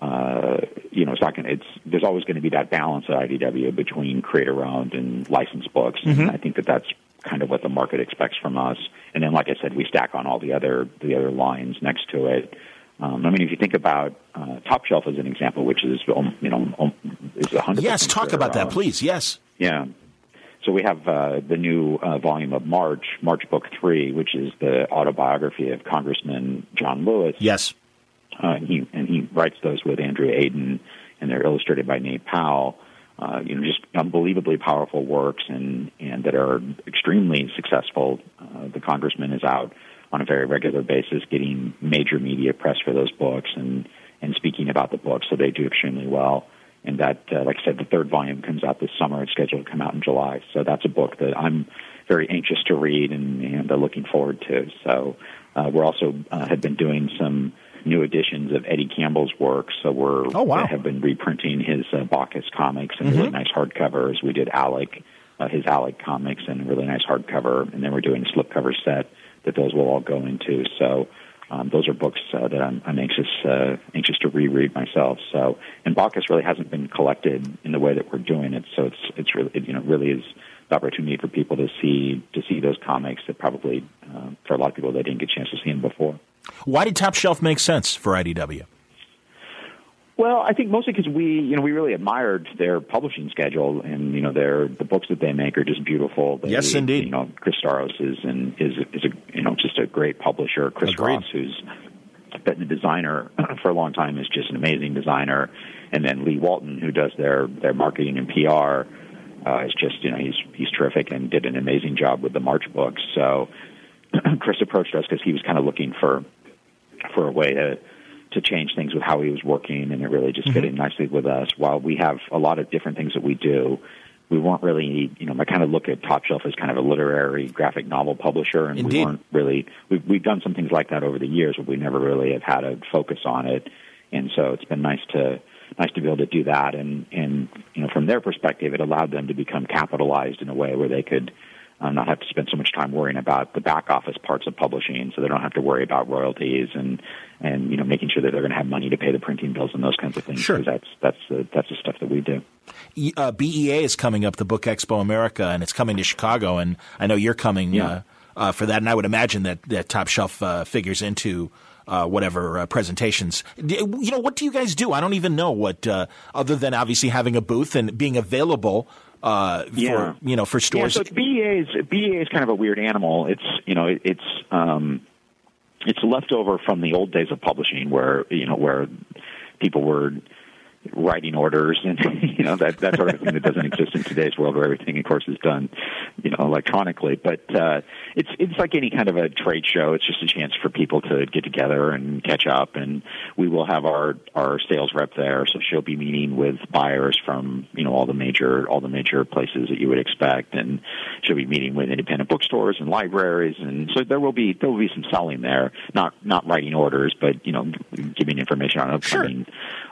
uh, you know, it's not going it's, there's always going to be that balance at IDW between creator owned and licensed books. And I think that that's kind of what the market expects from us. And then, like I said, we stack on all the other, the other lines next to it. Um, I mean, if you think about uh, Top Shelf as an example, which is um, you know um, is a hundred. Yes, talk about that, please. Yes. Yeah. So we have uh, the new uh, volume of March, March Book Three, which is the autobiography of Congressman John Lewis. Yes. Uh, and he and he writes those with Andrew Aydin, and they're illustrated by Nate Powell. Uh, you know, just unbelievably powerful works and and that are extremely successful. Uh, the congressman is out on a very regular basis, getting major media press for those books and and speaking about the books. So they do extremely well. And that, uh, like I said, the third volume comes out this summer. It's scheduled to come out in July. So that's a book that I'm very anxious to read and, and uh, looking forward to. So uh, we're also uh, have been doing some new editions of Eddie Campbell's work. So we're oh, wow. have been reprinting his uh, Bacchus comics and Mm-hmm. really nice hardcovers. We did Alec, uh, his Alec comics, and a really nice hardcover. And then we're doing a slipcover set that those will all go into. So um, those are books uh, that I'm, I'm anxious uh, anxious to reread myself. So and Bacchus really hasn't been collected in the way that we're doing it. So it's it's really it, you know really is the opportunity for people to see to see those comics that probably uh, for a lot of people they didn't get a chance to see them before. Why did Top Shelf make sense for IDW? Well, I think mostly because we, you know, we really admired their publishing schedule, and you know, their the books that they make are just beautiful. They, Yes, indeed. You know, Chris Staros is and is is a you know just a great publisher. Chris Agreed. Ross, who's been the designer for a long time, is just an amazing designer. And then Leigh Walton, who does their their marketing and PR, uh, is just you know he's he's terrific and did an amazing job with the March books. So Chris approached us because he was kind of looking for for a way to to change things with how he was working, and it really just mm-hmm. fit in nicely with us. While we have a lot of different things that we do, we weren't really, you know, I kind of look at Top Shelf as kind of a literary graphic novel publisher, and Indeed. we weren't really. We've, we've done some things like that over the years, but we never really have had a focus on it, and so it's been nice to nice to be able to do that, and and you know, from their perspective, it allowed them to become capitalized in a way where they could um, not have to spend so much time worrying about the back office parts of publishing, so they don't have to worry about royalties and and you know making sure that they're going to have money to pay the printing bills and those kinds of things. Sure. that's that's the that's the stuff that we do. E- Uh, BEA is coming up, the Book Expo America, and it's coming to Chicago. And I know you're coming Yeah. uh, uh, for that. And I would imagine that, that Top Shelf uh, figures into uh, whatever uh, presentations. You know, what do you guys do? I don't even know what, uh, other than obviously having a booth and being available uh, Yeah. for you know for stores. Yeah, so BEA is BEA is kind of a weird animal. It's you know it, it's um, it's leftover from the old days of publishing, where you know where people were writing orders and you know that that sort of thing that doesn't exist in today's world where everything of course is done you know electronically. But uh it's it's like any kind of a trade show. It's just a chance for people to get together and catch up. And we will have our our sales rep there. So she'll be meeting with buyers from you know all the major all the major places that you would expect. And she'll be meeting with independent bookstores and libraries. And so there will be there will be some selling there. Not not writing orders but you know giving information on upcoming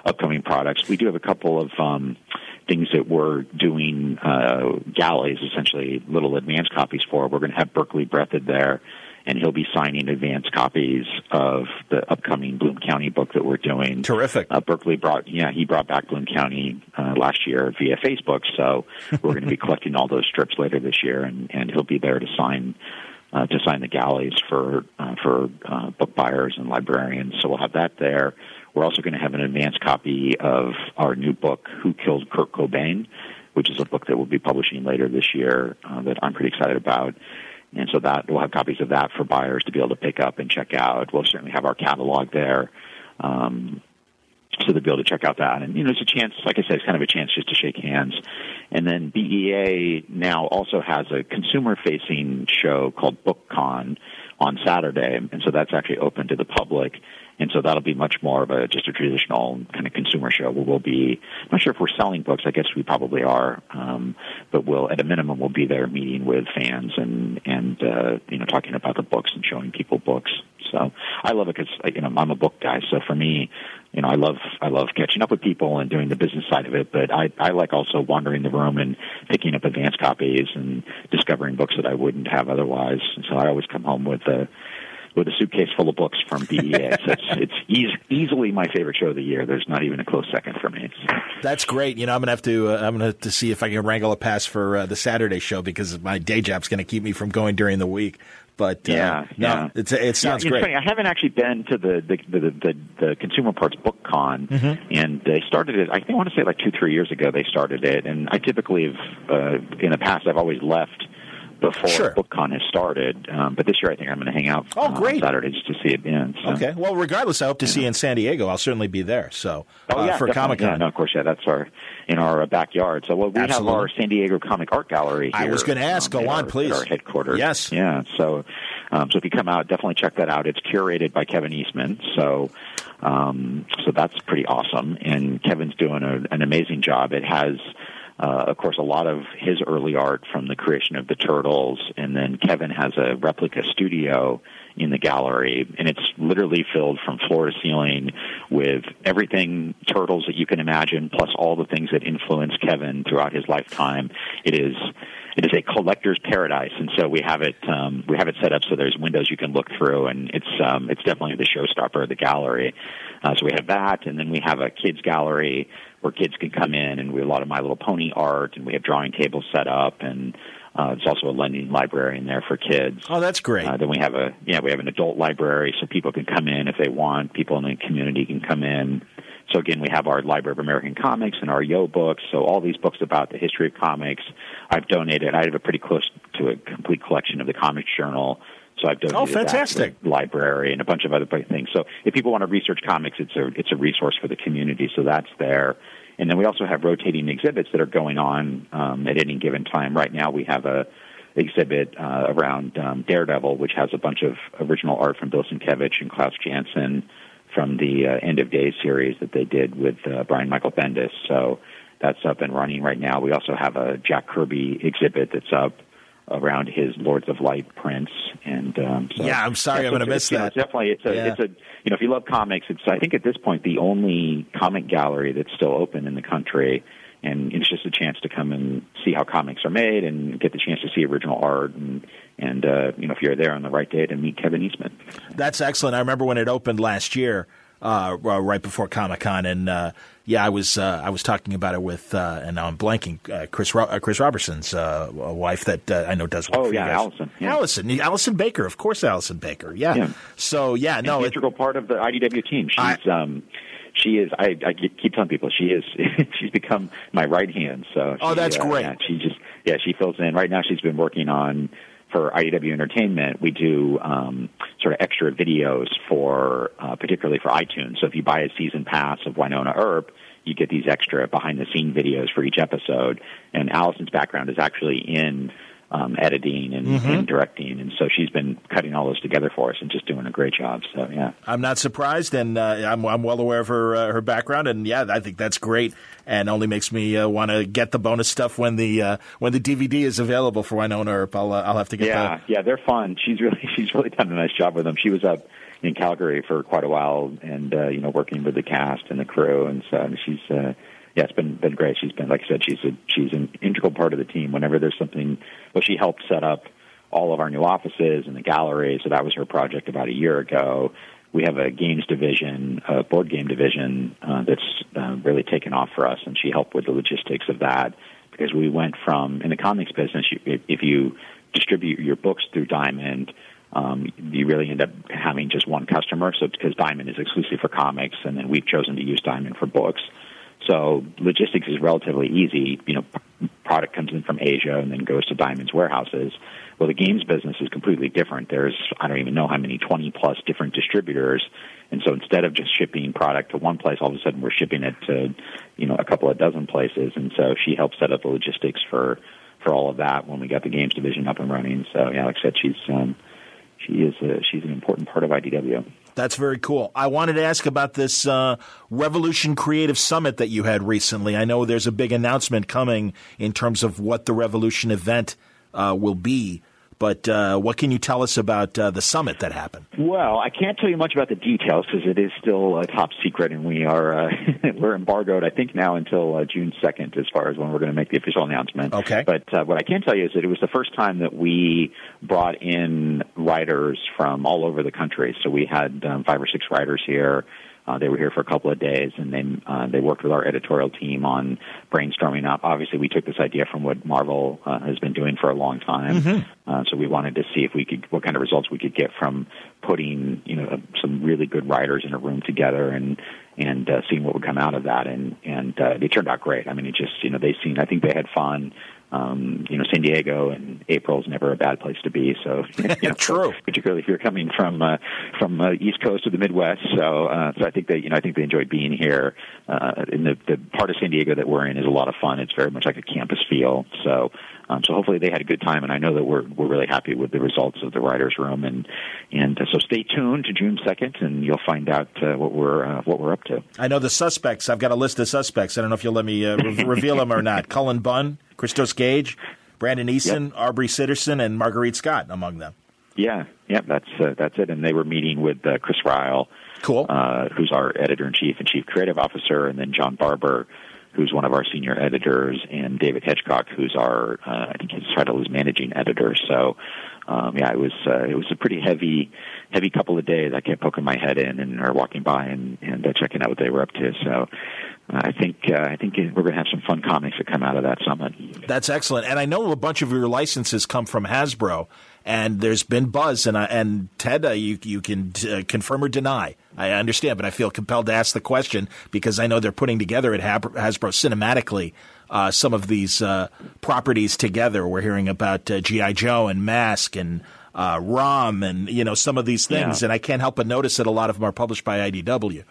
upcoming products. We do have a couple of um, things that we're doing uh, galleys, essentially little advance copies for. We're going to have Berkeley Breathed there, and he'll be signing advance copies of the upcoming Bloom County book that we're doing. Terrific. Uh, Berkeley brought, yeah, he brought back Bloom County uh, last year via Facebook, so we're going to be collecting all those strips later this year, and, and he'll be there to sign. Uh, to sign the galleys for uh, for uh, book buyers and librarians, so we'll have that there. We're also going to have an advance copy of our new book, Who Killed Kurt Cobain, which is a book that we'll be publishing later this year uh, that I'm pretty excited about. And so that we'll have copies of that for buyers to be able to pick up and check out. We'll certainly have our catalog there. Um, so they'll be able to check out that. And, you know, it's a chance, like I said, it's kind of a chance just to shake hands. And then BEA now also has a consumer facing show called BookCon on Saturday. And so that's actually open to the public. And so that'll be much more of a just a traditional kind of consumer show we'll be I'm not sure if we're selling books, I guess we probably are. Um, but we'll at a minimum we'll be there meeting with fans and and uh, you know talking about the books and showing people books. So I love it because you know I'm a book guy. So for me, you know I love I love catching up with people and doing the business side of it. But I I like also wandering the room and picking up advance copies and discovering books that I wouldn't have otherwise. And so I always come home with a with a suitcase full of books from BEA. so it's it's eas- easily my favorite show of the year. There's not even a close second for me. That's great. You know, I'm gonna have to uh, I'm gonna have to see if I can wrangle a pass for uh, the Saturday show because my day job's gonna keep me from going during the week. But uh, yeah, no, yeah. It's, it sounds yeah, great. Funny, I haven't actually been to the the the, the, the Consumer Parts Book Con, mm-hmm. and they started it. I think I want to say like two three years ago they started it, and I typically have uh, in the past I've always left before sure. BookCon has started. Um, but this year, I think I'm going to hang out. Oh, great! Uh, Saturdays to see it in. So. Okay. Well, regardless, I hope to see you in San Diego. I'll certainly be there. So, oh uh, yeah, for Comic Yeah, Con. no, of course, yeah, that's our in our uh, backyard. So well, we Absolutely. have our San Diego Comic Art Gallery. Here, I was going to ask. um, Go on, our, please. Our headquarters. Yes. Yeah. So, um, so if you come out, definitely check that out. It's curated by Kevin Eastman. So. Um, so that's pretty awesome, and Kevin's doing a, an amazing job. It has uh, of course, a lot of his early art from the creation of the Turtles, and then Kevin has a replica studio in the gallery, and it's literally filled from floor to ceiling with everything Turtles that you can imagine, plus all the things that influenced Kevin throughout his lifetime. It is it is a collector's paradise, and so we have it um, we have it set up so there's windows you can look through, and it's um, it's definitely the showstopper of the gallery. Uh, so we have that, and then we have a kids gallery where kids can come in, and we have a lot of My Little Pony art, and we have drawing tables set up, and uh, there's also a lending library in there for kids. Oh, that's great. Uh, then we have a yeah we have an adult library, so people can come in if they want. People in the community can come in. So again, we have our Library of American Comics and our Yoe books. So all these books about the history of comics, I've donated. I have a pretty close to a complete collection of the Comics Journal. So I've donated oh, fantastic. that to the library and a bunch of other things. So if people want to research comics, it's a it's a resource for the community. So that's there. And then we also have rotating exhibits that are going on um, at any given time. Right now, we have a exhibit uh, around um, Daredevil, which has a bunch of original art from Bill Sienkiewicz and Klaus Janson from the uh, End of Days series that they did with uh, Brian Michael Bendis. So that's up and running right now. We also have a Jack Kirby exhibit that's up around his Lords of Light prints. And um, so, yeah, I'm sorry, I'm going to miss that. know, it's definitely, it's a, Yeah. it's a, you know, if you love comics, it's I think at this point the only comic gallery that's still open in the country. And it's just a chance to come and see how comics are made and get the chance to see original art and and uh, you know if you're there on the right day to meet Kevin Eastman. That's excellent. I remember when it opened last year, uh, uh, right before Comic Con, and uh, yeah, I was uh, I was talking about it with, uh, and now I'm blanking, uh, Chris Ro- Chris Robertson's uh, wife that uh, I know does work Oh, yeah. Allison, yeah. Allison, Allison Baker, of course, Allison Baker. Yeah. Yeah. So yeah, an no, it, integral part of the IDW team. She's I- um, she is. I, I keep telling people she is. she's become my right hand. So Oh, that's uh, great. Yeah, she just yeah she fills in. Right now, she's been working on for IDW Entertainment. We do um, sort of extra videos for uh, particularly for iTunes. So if you buy a season pass of Wynonna Earp. You get these extra behind the scene videos for each episode, and Allison's background is actually in um, editing and, Mm-hmm. and directing, and so she's been cutting all those together for us and just doing a great job. So yeah. I'm not surprised, and uh, I'm I'm well aware of her uh, her background, and yeah, I think that's great, and only makes me uh, want to get the bonus stuff when the uh, when the DVD is available for Wynonna Earp. I'll uh, I'll have to get Yeah, yeah, they're fun. She's really she's really done a nice job with them. She was up in Calgary for quite a while, and uh, you know, working with the cast and the crew, and so she's uh, yeah, it's been been great. She's been like I said, she's a she's an integral part of the team. Whenever there's something, well, she helped set up all of our new offices and the gallery, so that was her project about a year ago. We have a games division, a board game division uh, that's uh, really taken off for us, and she helped with the logistics of that because we went from in the comics business, you, if- you distribute your books through Diamond, um, you really end up having just one customer. So because Diamond is exclusive for comics, and then we've chosen to use Diamond for books. So logistics is relatively easy. You know, product comes in from Asia and then goes to Diamond's warehouses. Well, the games business is completely different. There's I don't even know how many 20 plus different distributors, and so instead of just shipping product to one place, all of a sudden we're shipping it to you know a couple of dozen places. And so she helped set up the logistics for for all of that when we got the games division up and running. So yeah, like I said, she's um, she is uh she's an important part of IDW. That's very cool. I wanted to ask about this uh, Revolution Creative Summit that you had recently. I know there's a big announcement coming in terms of what the Revolution event uh, will be. But uh, what can you tell us about uh, the summit that happened? Well, I can't tell you much about the details because it is still uh, top secret, and we are uh, we're embargoed. I think now until uh, June second, as far as when we're going to make the official announcement. Okay. But uh, what I can tell you is that it was the first time that we brought in writers from all over the country. So we had um, five or six writers here uh, they were here for a couple of days, and they uh, they worked with our editorial team on brainstorming up. Obviously, we took this idea from what Marvel uh, has been doing for a long time, mm-hmm. uh, so we wanted to see if we could what kind of results we could get from putting you know some really good writers in a room together and and uh, seeing what would come out of that. And and uh, it turned out great. I mean, it just you know they seen I think they had fun um, you know, San Diego and April is never a bad place to be. So, you know, true. Particularly if you're coming from uh, from uh, East Coast or the Midwest. So, uh, so I think that you know, I think they enjoyed being here. Uh, in the the part of San Diego that we're in is a lot of fun. It's very much like a campus feel. So, um, so hopefully they had a good time, and I know that we're we're really happy with the results of the writers' room, and and uh, so stay tuned to June second, and you'll find out uh, what we're uh, what we're up to. I know the suspects. I've got a list of suspects. I don't know if you'll let me uh, re- reveal them or not. Cullen Bunn, Christos Gage, Brandon Easton, yep. Aubrey Sitterson, and Mairghread Scott among them. Yeah, yeah, that's uh, that's it. And they were meeting with uh, Chris Ryall, cool, uh, who's our editor in chief and chief creative officer, and then John Barber, who's one of our senior editors, and David Hedgecock, who's our uh, I think his title is managing editor. So, um, yeah, it was uh, it was a pretty heavy heavy couple of days. I kept poking my head in and or walking by and and uh, checking out what they were up to. So, I think uh, I think we're going to have some fun comics that come out of that summit. That's excellent, and I know a bunch of your licenses come from Hasbro, and there's been buzz. And and Ted, uh, you you can uh, confirm or deny. I understand, but I feel compelled to ask the question because I know they're putting together at Hasbro cinematically uh, some of these uh, properties together. We're hearing about uh, GI Joe and Mask and. Rom and you know some of these things, yeah. and I can't help but notice that a lot of them are published by IDW.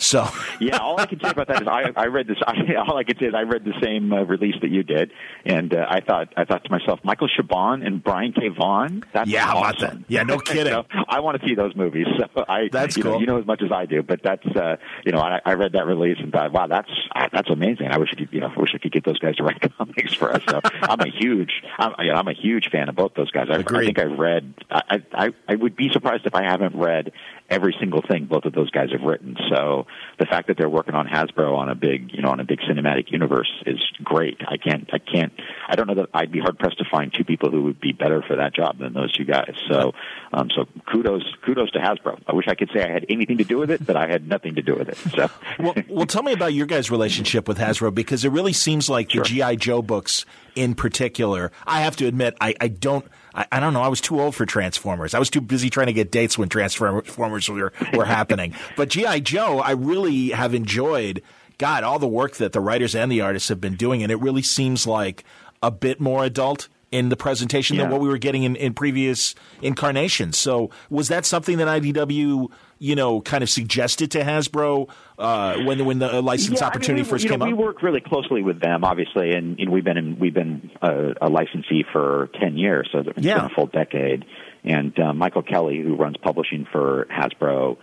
So yeah, all I can say about that is I, I read this. I, all I can say is I read the same uh, release that you did, and uh, I thought I thought to myself, Michael Chabon and Brian K. Vaughan. That's yeah, awesome. Yeah, no kidding. so I want to see those movies. So I that's you cool. Know, you know as much as I do, but that's uh, you know I, I read that release and thought, wow, that's uh, that's amazing. I wish I could you know I wish I could get those guys to write comics for us. So I'm a huge I'm, you know, I'm a huge fan of both those guys. I, I think I've read. I, I I would be surprised if I haven't read every single thing both of those guys have written. So the fact that they're working on Hasbro on a big, you know, on a big cinematic universe is great. I can't, I can't, I don't know that I'd be hard pressed to find two people who would be better for that job than those two guys. So, um, so kudos, kudos to Hasbro. I wish I could say I had anything to do with it, but I had nothing to do with it. So, well, well, tell me about your guys' relationship with Hasbro because it really seems like sure. the GI Joe books in particular. I have to admit, I, I don't. I, I, don't know. I was too old for Transformers. I was too busy trying to get dates when Transformers were, were happening. But G.I. Joe, I really have enjoyed, God, all the work that the writers and the artists have been doing. And it really seems like a bit more adult in the presentation yeah. than what we were getting in, in previous incarnations. So was that something that IDW, you know, kind of suggested to Hasbro uh, when when the license yeah, opportunity I mean, first came know, up? We work really closely with them, obviously, and, and we've been in, we've been a, a, licensee for ten years, so it's yeah. been a full decade. And uh, Michael Kelly, who runs publishing for Hasbro,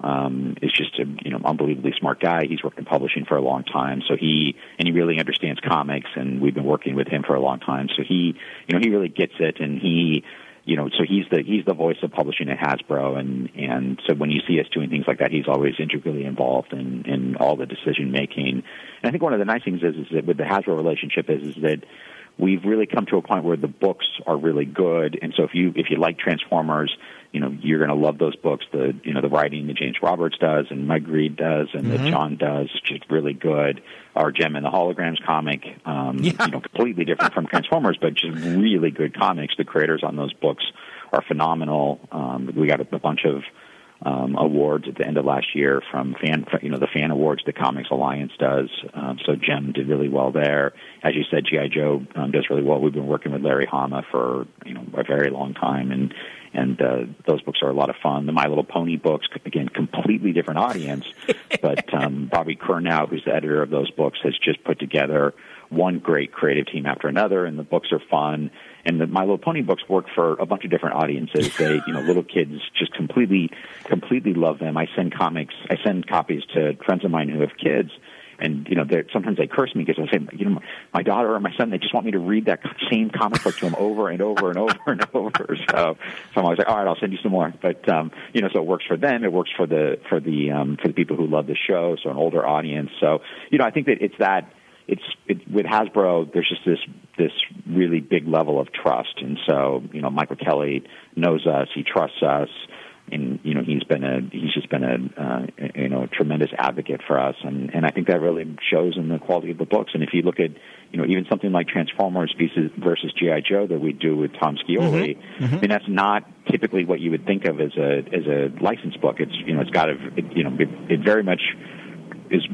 um, is just a you know unbelievably smart guy. He's worked in publishing for a long time, so he and he really understands comics, and we've been working with him for a long time. So he you know he really gets it, and he you know so he's the he's the voice of publishing at Hasbro, and and so when you see us doing things like that, he's always integrally involved in in all the decision making. And I think one of the nice things is is that with the Hasbro relationship is is that we've really come to a point where the books are really good. And so if you if you like Transformers, you know you're going to love those books. The you know the writing that James Roberts does and Mike Reed does and mm-hmm. that John does, just really good. Our Jem and the Holograms comic, um, yeah. you know, completely different from Transformers, but just really good comics. The creators on those books are phenomenal. Um, we got a, a bunch of um, awards at the end of last year from fan, you know, the fan awards the Comics Alliance does. Um, so Jem did really well there. As you said, GI Joe um, does really well. We've been working with Larry Hama for you know a very long time, and and uh, those books are a lot of fun. The My Little Pony books, again, completely different audience, but um, Bobby Curnow, who's the editor of those books, has just put together one great creative team after another, and the books are fun and the My Little Pony books work for a bunch of different audiences. They, you know, little kids just completely, completely love them. I send comics, I send copies to friends of mine who have kids, and you know, sometimes they curse me because I say, you know, my daughter or my son, they just want me to read that same comic book to them over and over and over and over. So, so I'm always like, all right, I'll send you some more. But um, you know, so it works for them. It works for the for the um, for the people who love the show, so an older audience. So, you know, I think that it's that it's it, with Hasbro. There's just this this really big level of trust, and so you know, Michael Kelly knows us. He trusts us and you know he's been a he's just been a uh, you know a tremendous advocate for us and and I think that really shows in the quality of the books and if you look at you know even something like Transformers versus GI Joe that we do with Tom Scioli mm-hmm. Mm-hmm. I mean that's not typically what you would think of as a as a licensed book it's you know it's got a it, you know it, it very much is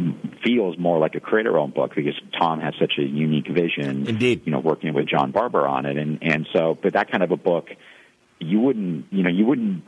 feels more like a creator owned book because Tom has such a unique vision indeed. you know working with John Barber on it. And and so but that kind of a book you wouldn't you know you wouldn't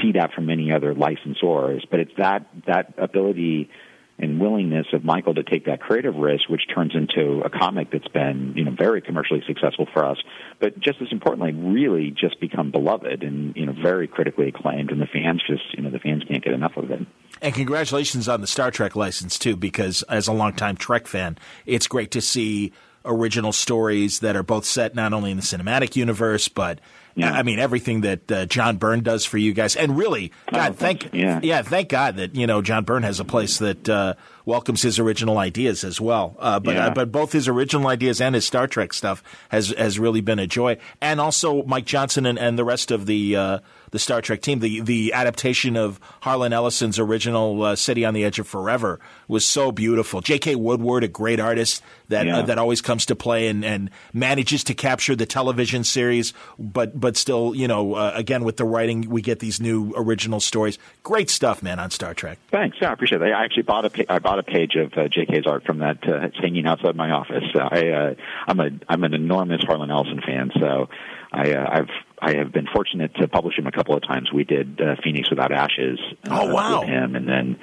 see that from any other licensors but it's that that ability and willingness of Michael to take that creative risk which turns into a comic that's been you know very commercially successful for us but just as importantly really just become beloved and you know very critically acclaimed and the fans just you know the fans can't get enough of it. And congratulations on the Star Trek license too because as a longtime Trek fan it's great to see original stories that are both set not only in the cinematic universe but yeah. I mean, everything that uh, John Byrne does for you guys, and really, God, oh, thank yeah. yeah, thank God that you know John Byrne has a place that uh, welcomes his original ideas as well. Uh, but yeah. Uh, but both his original ideas and his Star Trek stuff has has really been a joy, and also Mike Johnson and, and the rest of the uh, the Star Trek team. The the adaptation of Harlan Ellison's original uh, City on the Edge of Forever was so beautiful. J.K. Woodward, a great artist that yeah. uh, that always comes to play and, and manages to capture the television series, but but still, you know, uh, again with the writing, we get these new original stories. Great stuff, man, on Star Trek. Thanks, yeah, I appreciate it. I actually bought a I bought a page of uh, J.K.'s art from that. Uh, it's hanging outside my office. I uh, I'm a I'm an enormous Harlan Ellison fan, so I, uh, I've I have been fortunate to publish him a couple of times. We did uh, Phoenix Without Ashes. Uh, oh wow! With him, and then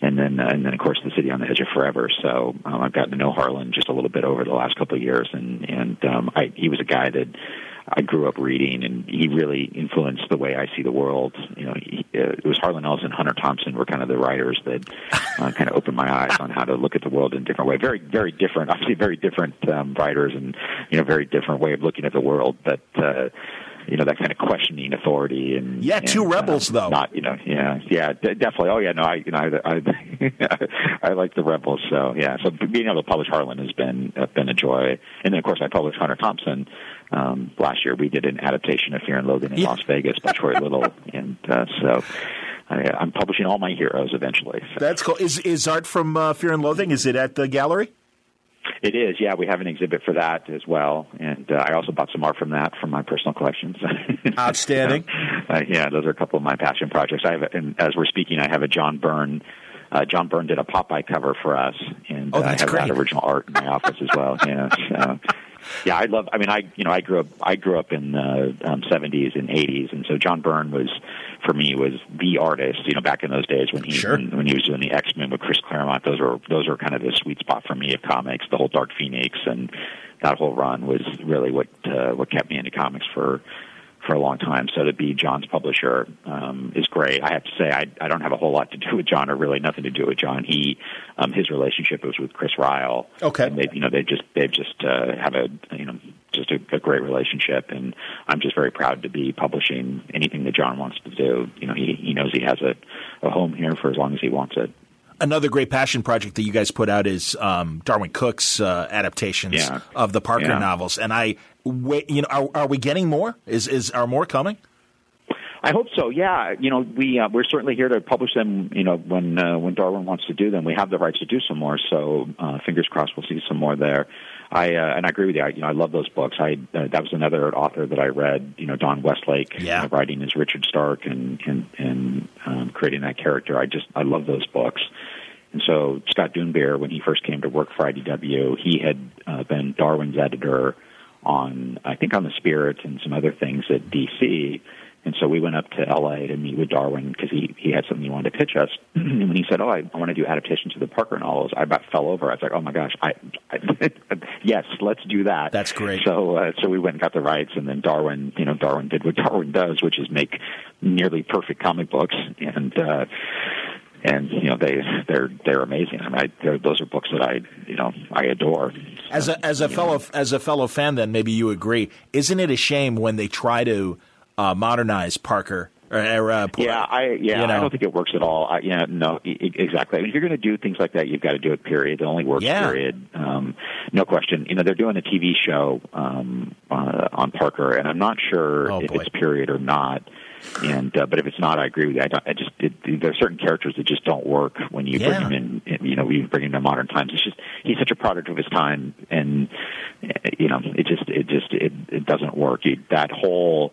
and then uh, and then of course the City on the Edge of Forever. So um, I've gotten to know Harlan just a little bit over the last couple of years, and and um, I, he was a guy that. I grew up reading, and he really influenced the way I see the world. You know, he, uh, it was Harlan Ellison, Hunter Thompson were kind of the writers that uh, kind of opened my eyes on how to look at the world in a different way. Very, very different, obviously, very different um, writers, and you know, very different way of looking at the world. But uh, you know that kind of questioning authority and yeah, two and, rebels uh, though. Not you know, yeah, yeah, d- definitely. Oh yeah, no, I you know I I, I like the rebels. So yeah, so being able to publish Harlan has been uh, been a joy. And then of course I published Hunter Thompson um, last year. We did an adaptation of Fear and Loathing in yeah. Las Vegas by Troy Little, and uh, so. I, am publishing all my heroes eventually. So. That's cool. Is is art from uh, Fear and Loathing? Is it at the gallery? It is, yeah. We have an exhibit for that as well, and uh, I also bought some art from that from my personal collections. Outstanding. uh, yeah, those are a couple of my passion projects. I have, and as we're speaking, I have a John Byrne. Uh, John Byrne did a Popeye cover for us, and oh, uh, I have great. that original art in my office as well. Yeah, so, yeah. I love. I mean, I you know, I grew up. I grew up in the um, 70s and 80s, and so John Byrne was for me was the artist. You know, back in those days when he sure. when, when he was doing the X Men with Chris Claremont, those were those were kind of the sweet spot for me of comics. The whole Dark Phoenix and that whole run was really what uh, what kept me into comics for for a long time. So to be John's publisher um, is great. I have to say I, I don't have a whole lot to do with John, or really nothing to do with John. He um, his relationship was with Chris Ryall. Okay, and they you know they just they just uh, have a you know just a, a great relationship, and I'm just very proud to be publishing anything that John wants to do. You know, he he knows he has a, a home here for as long as he wants it another great passion project that you guys put out is um, Darwyn Cooke's uh, adaptations yeah. of the Parker yeah. novels, and I, wait, you know, are, are, we getting more? Is is are more coming? I hope so. Yeah, you know, we uh, we're certainly here to publish them. You know, when uh, when Darwyn wants to do them, we have the rights to do some more. So uh, fingers crossed, we'll see some more there. I uh, and I agree with you. I, you know, I love those books. I uh, that was another author that I read. You know, Don Westlake yeah. writing as Richard Stark and and and um, creating that character. I just I love those books. And so Scott Dunbier, when he first came to work for IDW, he had uh, been Darwyn's editor on, I think, on the Spirit and some other things at DC. And so we went up to LA to meet with Darwyn because he, he had something he wanted to pitch us. and when he said, "Oh, I, I want to do adaptations of the Parker novels," I about fell over. I was like, "Oh my gosh, I, I yes, let's do that." That's great. So uh, so we went and got the rights, and then Darwyn, you know, Darwyn did what Darwyn does, which is make nearly perfect comic books, and uh, and you know they they're they're amazing. I mean, I, they're, those are books that I you know I adore. As a as a fellow know. as a fellow fan, then maybe you agree. Isn't it a shame when they try to uh, modernize Parker? Or, uh, yeah, I yeah, you know? I don't think it works at all. I, yeah, no, exactly. I mean, if you're going to do things like that, you've got to do it. Period. It only works. Yeah. Period. Um, no question. You know, they're doing a TV show um, uh, on Parker, and I'm not sure oh, if boy. it's period or not. And uh, but if it's not, I agree with you. I, don't, I just it, there are certain characters that just don't work when you yeah. bring him in. You know, you bring him to modern times. It's just he's such a product of his time, and you know, it just it just it, it doesn't work. You, that whole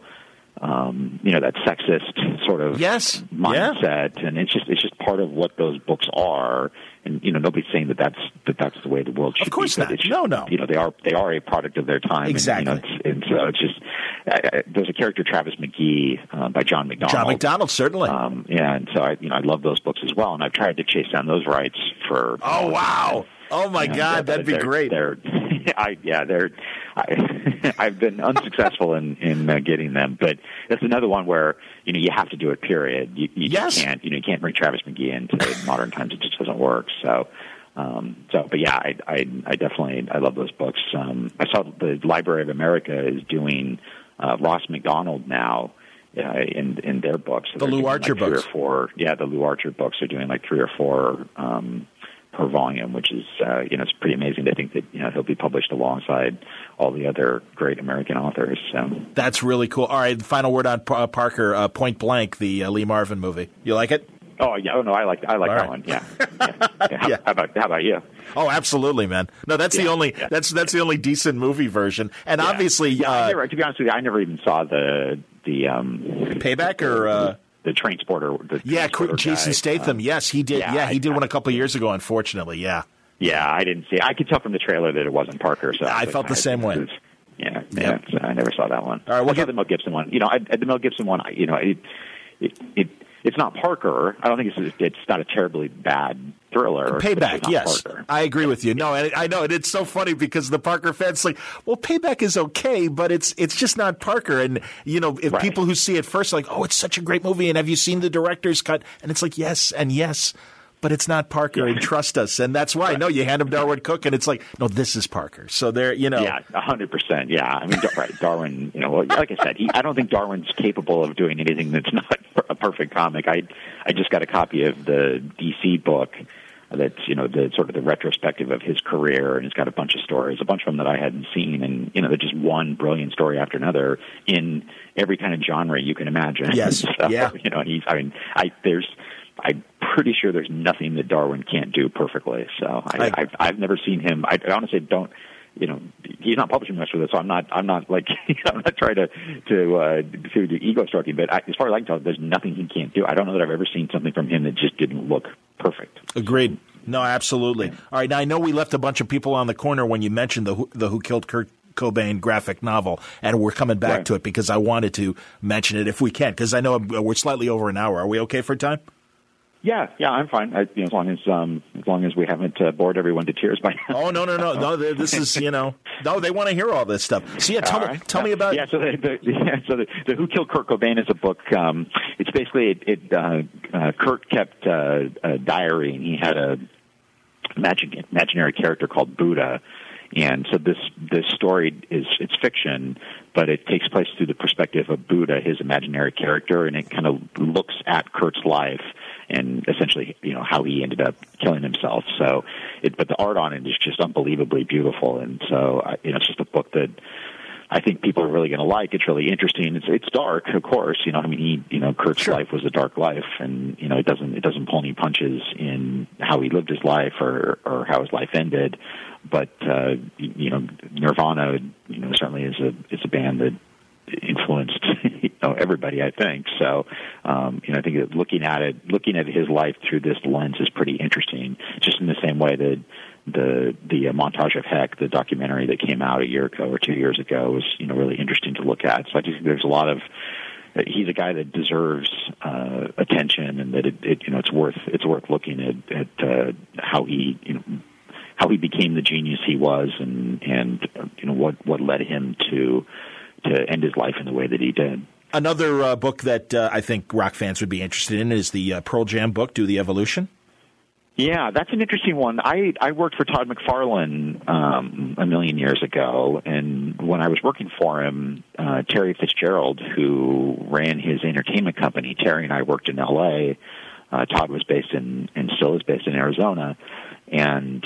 um, you know that sexist sort of yes. mindset, yeah. and it's just it's just part of what those books are. And you know nobody's saying that that's that that's the way the world should be. of course be. Not. Just, no, no. You know they are they are a product of their time. Exactly. And, you know, and so it's just uh, there's a character Travis McGee uh, by John MacDonald. John MacDonald certainly. Um, yeah, and so I you know I love those books as well, and I've tried to chase down those rights for. Oh wow! Oh my God, that'd be great. They're, I yeah, they're. I, I've been unsuccessful in in uh, getting them, but that's another one where you know you have to do it. Period. You, you yes. can't you know you can't bring Travis McGee into modern times. It just doesn't work. So. Um, so, but yeah, I, I, I definitely I love those books. Um, I saw the Library of America is doing uh, Ross Macdonald now uh, in in their books. So the Lew Archer like books. Three or four, yeah, the Lew Archer books are doing like three or four um, per volume, which is uh, you know it's pretty amazing to think that you know he'll be published alongside all the other great American authors. So that's really cool. All right, final word on uh, Parker. Uh, Point Blank, the uh, Lee Marvin movie. You like it? Oh yeah, oh no, I like I like All that right. one. Yeah. yeah. yeah. How, Yeah. how about how about you? Oh, absolutely, man. No, that's the only yeah. that's that's the only decent movie version. And Yeah. obviously, yeah, I uh, never, to be honest with you, I never even saw the the um, Payback or uh, the Transporter. The yeah, transporter Jason guy. Statham. Um, yes, he did. Yeah, yeah, he did I- one a couple years ago. Unfortunately, yeah. yeah, I didn't see. I could tell from the trailer that it wasn't Parker. So I felt the same way. Yeah, Yep. yeah. So I never saw that one. All right, we'll I saw get- the Mel Gibson one. You know, I, the Mel Gibson one. I- You know, it, it, it it's not Parker. I don't think it's it's not a terribly bad thriller. Payback, yes, Parker. I agree with you. No, and I know, and it's so funny because the Parker fans like, well, Payback is okay, but it's it's just not Parker. And you know, if Right. people who see it first, are like, oh, it's such a great movie, and have you seen the director's cut? And it's like, yes, and yes, but it's not Parker, and trust us. And that's why, no, you hand him Darwyn Cooke, and it's like, no, this is Parker. So there, you know, Yeah, a hundred percent. Yeah, I mean, right, Darwyn. You know, like I said, he, I don't think Darwyn's capable of doing anything that's not a perfect comic. I I just got a copy of the DC book that's you know the sort of the retrospective of his career, and it's got a bunch of stories, a bunch of them that I hadn't seen, and you know, they're just one brilliant story after another in every kind of genre you can imagine. Yes, so, yeah. You know, he's. I mean, I there's. I'm pretty sure there's nothing that Darwyn can't do perfectly. So I, I- I've, I've never seen him. I, I honestly don't. You know, he's not publishing much with it, so I'm not. I'm not like. I'm not trying to to uh, to do ego stroking, but I, as far as I can tell, there's nothing he can't do. I don't know that I've ever seen something from him that just didn't look perfect. Agreed. No, absolutely. All right. Now I know we left a bunch of people on the corner when you mentioned the Who- the Who Killed Kurt Cobain graphic novel, and we're coming back Right. to it because I wanted to mention it if we can, because I know we're slightly over an hour. Are we okay for time? Yeah, yeah, I'm fine. I, you know, as long as um, as long as we haven't uh, bored everyone to tears by now. Oh no no no no! This is you know no. They want to hear all this stuff. So yeah, tell me right. tell me Yeah. about yeah. So the, the yeah, so the, the Who Killed Kurt Cobain is a book. Um, it's basically it. it uh, uh, Kurt kept uh, a diary, and he had a magic imaginary character called Buddha. And so this this story is it's fiction, but it takes place through the perspective of Buddha, his imaginary character, and it kind of looks at Kurt's life and essentially you know how he ended up killing himself. So, it, but the art on it is just unbelievably beautiful, and so I- you know it's just a book that I think people are really going to like. It's really interesting. It's it's dark, of course. You know, I mean, he, you know, Kurt's Sure. life was a dark life, and you know, it doesn't it doesn't pull any punches in how he lived his life or or how his life ended. But uh, you know, Nirvana, you know, certainly is a is a band that influenced you know everybody. I think so. Um, you know, I think that looking at it, looking at his life through this lens is pretty interesting. Just in the same way that the the uh, montage of Heck, the documentary that came out a year ago or two years ago, was you know really interesting to look at. So I just think there's a lot of he's a guy that deserves uh, attention, and that it, it you know it's worth it's worth looking at at uh, how he you know how he became the genius he was, and and uh, you know what what led him to to end his life in the way that he did. Another uh, book that uh, I think rock fans would be interested in is the uh, Pearl Jam book, Do the Evolution. Yeah, that's an interesting one. I I worked for Todd McFarlane um, a million years ago, and when I was working for him, uh, Terry Fitzgerald, who ran his entertainment company, Terry and I worked in L.A. Uh, Todd was based in and still is based in Arizona, and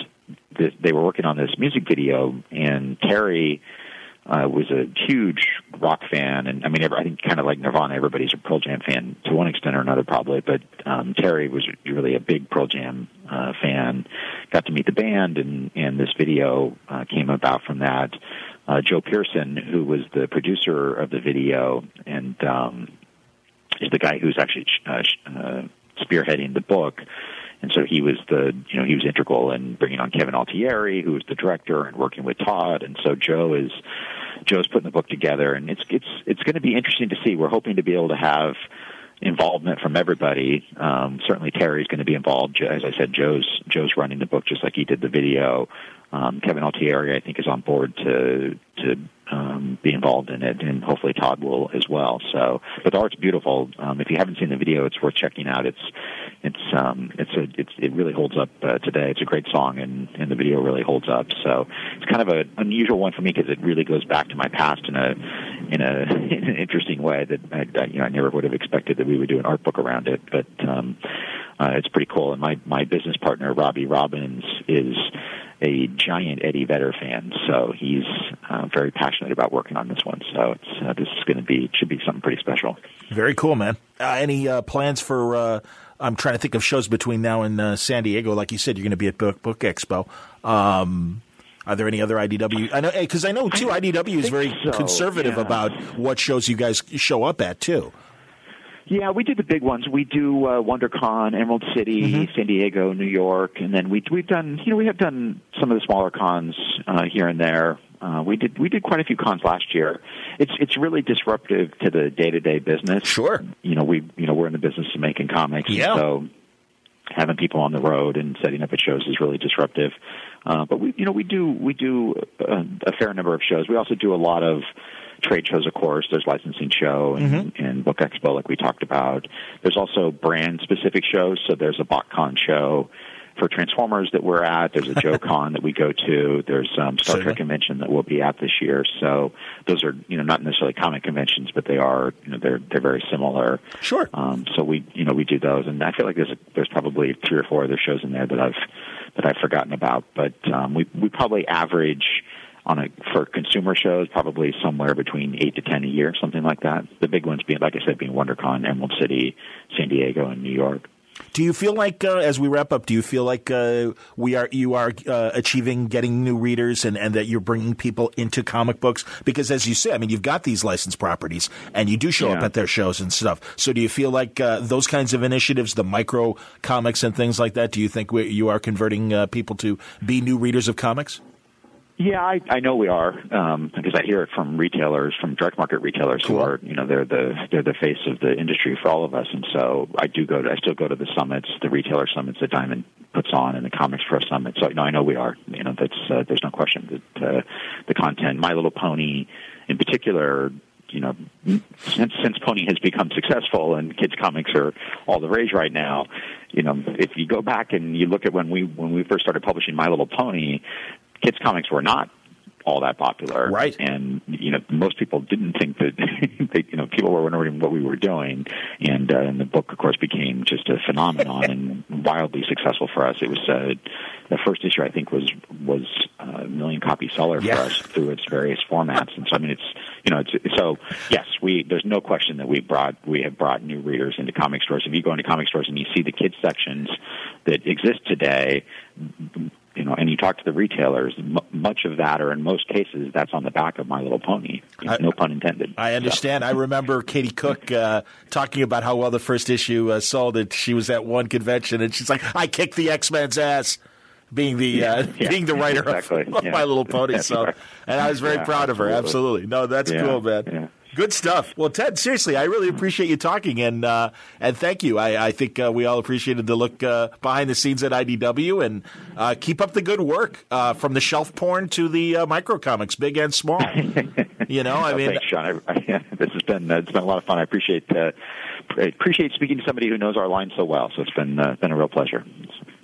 th- they were working on this music video, and Terry uh, was a huge rock fan, and I mean, every, I think kind of like Nirvana, everybody's a Pearl Jam fan to one extent or another, probably. But um, Terry was really a big Pearl Jam uh, fan. Got to meet the band, and and this video uh, came about from that. Uh, Joe Pearson, who was the producer of the video, and um, is the guy who's actually uh, uh, spearheading the book. And so he was the, you know, he was integral in bringing on Kevin Altieri, who was the director, and working with Todd. And so Joe is, Joe's putting the book together, and it's it's it's going to be interesting to see. We're hoping to be able to have involvement from everybody. Um, certainly, Terry's going to be involved. As I said, Joe's Joe's running the book just like he did the video. Um, Kevin Altieri, I think, is on board to to um, be involved in it, and hopefully Todd will as well. So, but the art's beautiful. Um, if you haven't seen the video, it's worth checking out. It's it's um, it's a it's it really holds up uh, today. It's a great song, and and the video really holds up. So it's kind of an unusual one for me because it really goes back to my past in a in a in an interesting way that I, I you know I never would have expected that we would do an art book around it. But um, uh, it's pretty cool. And my my business partner Robbie Robbins is a giant Eddie Vedder fan, so he's uh, very passionate about working on this one. So it's, uh, this is going to be should be something pretty special. Very cool, man. Uh, any uh, plans for? Uh, I'm trying to think of shows between now and uh, San Diego. Like you said, you're going to be at Book, Book Expo. Um, are there any other IDW? I know 'cause I know yeah. about what shows you guys show up at too. Yeah, we do the big ones. We do uh, WonderCon, Emerald City, Mm-hmm. San Diego, New York, and then we we've done you know we have done some of the smaller cons uh, here and there. Uh, we did we did quite a few cons last year. It's it's really disruptive to the day to day business. Sure. You know we you know we're in the business of making comics. Yeah. So having people on the road and setting up at shows is really disruptive. Uh, but we, you know, we do we do a, a fair number of shows. We also do a lot of trade shows, of course. There's licensing show and, and Book Expo, like we talked about. There's also brand specific shows. So there's a BotCon show for Transformers that we're at. There's a Joe Con that we go to. There's um, Star Trek convention that we'll be at this year. So those are you know not necessarily comic conventions, but they are you know they're they're very similar. Sure. Um, so we, you know, we do those, and I feel like there's a, there's probably three or four other shows in there that I've that I've forgotten about. But um, we we probably average on a for consumer shows probably somewhere between eight to ten a year, something like that. The big ones being, like I said, being WonderCon, Emerald City, San Diego, and New York. Do you feel like, uh, as we wrap up, do you feel like uh, we are you are uh, achieving getting new readers and, and that you're bringing people into comic books? Because as you say, I mean, you've got these licensed properties and you do show up at their shows and stuff. So do you feel like uh, those kinds of initiatives, the micro comics and things like that, do you think we, you are converting uh, people to be new readers of comics? Yeah, I, I know we are um, because I hear it from retailers, from direct market retailers who are, you know, they're the they're the face of the industry for all of us, and so I do go to I still go to the summits, the retailer summits that Diamond puts on, and the Comics Pro summit. So you know, I know we are. You know, that's uh, there's no question that uh, the content, My Little Pony, in particular. You know, since since Pony has become successful and kids comics are all the rage right now, you know, if you go back and you look at when we when we first started publishing My Little Pony, kids comics were not all that popular. Right. And, you know, most people didn't think that, they, you know, people were wondering what we were doing. And, uh, and the book, of course, became just a phenomenon and wildly successful for us. It was, uh, the first issue, I think, was, was a million copy seller for us through its various formats. And so, I mean, it's, you know, it's, so yes, we, there's no question that we brought, we have brought new readers into comic stores. If you go into comic stores and you see the kids sections that exist today, you know, and you talk to the retailers, m- much of that, or in most cases, that's on the back of My Little Pony. I- no pun intended. I understand. I remember Katie Cook uh, talking about how well the first issue uh, sold. It. She was at one convention and she's like, "I kicked the X Men's ass." Being the uh, Yeah, being the writer exactly, of yeah. My Little Pony, so and I was very Yeah, proud of her. absolutely. No, that's Yeah, cool, man. Good stuff. Well, Ted, seriously, I really appreciate you talking and uh, and thank you. I, I think uh, we all appreciated the look uh, behind the scenes at IDW and uh, keep up the good work uh, from the shelf porn to the uh, micro comics, big and small. you know, I mean, thanks, Sean. I, I, this has been uh, it's been a lot of fun. I appreciate uh, I appreciate speaking to somebody who knows our line so well. So it's been uh, been a real pleasure.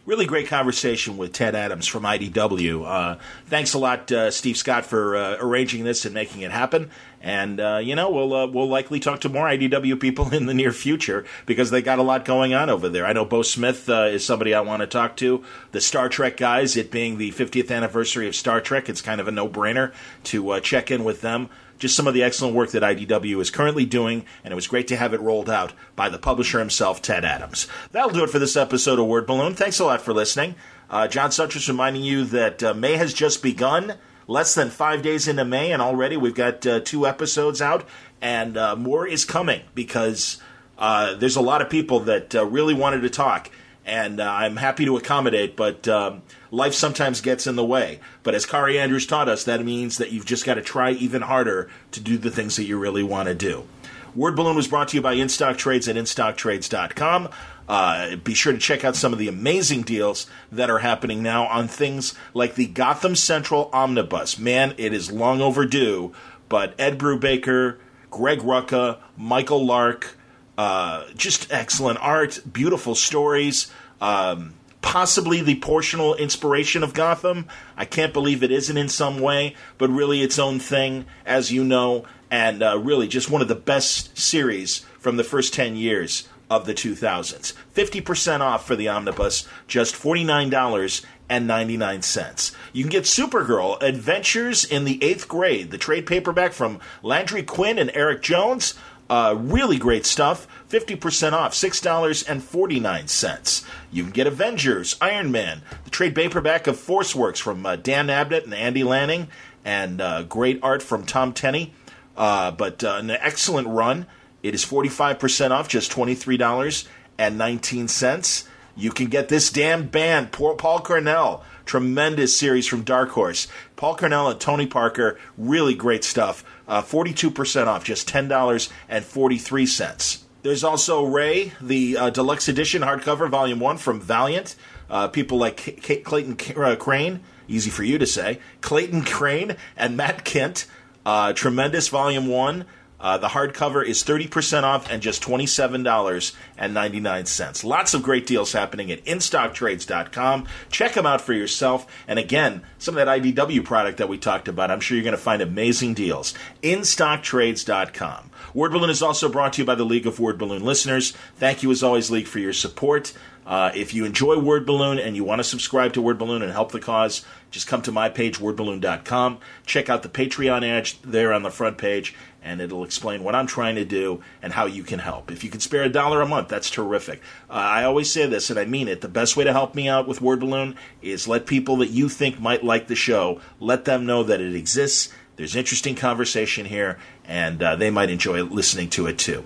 Really great conversation with Ted Adams from IDW. Uh, thanks a lot, uh, Steve Scott, for uh, arranging this and making it happen. And uh, you know, we'll uh, we'll likely talk to more IDW people in the near future because they got a lot going on over there. I know Beau Smith uh, is somebody I want to talk to. The Star Trek guys, it being the 50th anniversary of Star Trek, it's kind of a no brainer to check in with them just some of the excellent work that IDW is currently doing, and it was great to have it rolled out by the publisher himself, Ted Adams. That'll do it for this episode of Word Balloon. Thanks a lot for listening. Uh, John Siuntres reminding you that uh, May has just begun. Less than five days into May, and already we've got uh, two episodes out, and uh, more is coming because uh, there's a lot of people that uh, really wanted to talk and uh, I'm happy to accommodate, but um, life sometimes gets in the way. But as Kari Andrews taught us, that means that you've just got to try even harder to do the things that you really want to do. Word Balloon was brought to you by InStock Trades at InStockTrades.com. Uh, be sure to check out some of the amazing deals that are happening now on things like the Gotham Central Omnibus. Man, it is long overdue, but Ed Brubaker, Greg Rucka, Michael Lark, uh, just excellent art, beautiful stories. Um, possibly the portional inspiration of Gotham. I can't believe it isn't in some way, but really its own thing, as you know, and uh, really just one of the best series from the first 10 years of the 2000s. 50% off for the omnibus, just $49.99. You can get Supergirl Adventures in the Eighth Grade, the trade paperback from Landry Quinn and Eric Jones. Uh, really great stuff. 50% off, $6.49. You can get Avengers, Iron Man, the trade paperback of Force Works from uh, Dan Abnett and Andy Lanning, and uh, great art from Tom Tenney. Uh, but uh, an excellent run. It is 45% off, just $23.19. You can get This Damned Band, Paul Cornell, tremendous series from Dark Horse. Paul Cornell and Tony Parker, really great stuff. Uh, 42% off, just $10.43. There's also Rai, the uh, deluxe edition hardcover, volume one from Valiant. Uh, people like Clayton uh, Crain, easy for you to say, Clayton Crain and Matt Kindt. Uh, tremendous volume one. Uh, the hardcover is 30% off and just $27.99. Lots of great deals happening at InStockTrades.com. Check them out for yourself. And again, some of that IDW product that we talked about, I'm sure you're going to find amazing deals. InStockTrades.com. Word Balloon is also brought to you by the League of Word Balloon listeners. Thank you, as always, League, for your support. Uh, if you enjoy Word Balloon and you want to subscribe to Word Balloon and help the cause, just come to my page, wordballoon.com. Check out the Patreon ad there on the front page, and it'll explain what I'm trying to do and how you can help. If you can spare a dollar a month, that's terrific. Uh, I always say this, and I mean it. The best way to help me out with Word Balloon is let people that you think might like the show, let them know that it exists. There's interesting conversation here, and uh, they might enjoy listening to it too.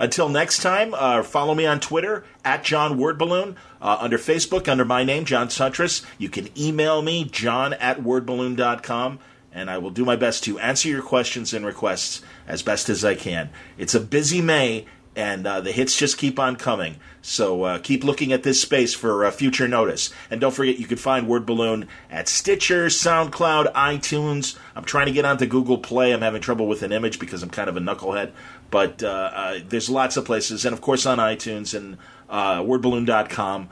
Until next time, uh, follow me on Twitter at John Wordballoon. Uh, under Facebook, under my name, John Siuntres. You can email me, john at wordballoon.com and I will do my best to answer your questions and requests as best as I can. It's a busy May, and uh, the hits just keep on coming. So uh, keep looking at this space for uh, future notice. And don't forget, you can find Word Balloon at Stitcher, SoundCloud, iTunes. I'm trying to get onto Google Play. I'm having trouble with an image because I'm kind of a knucklehead. But uh, uh, there's lots of places, and of course on iTunes and uh, WordBalloon.com.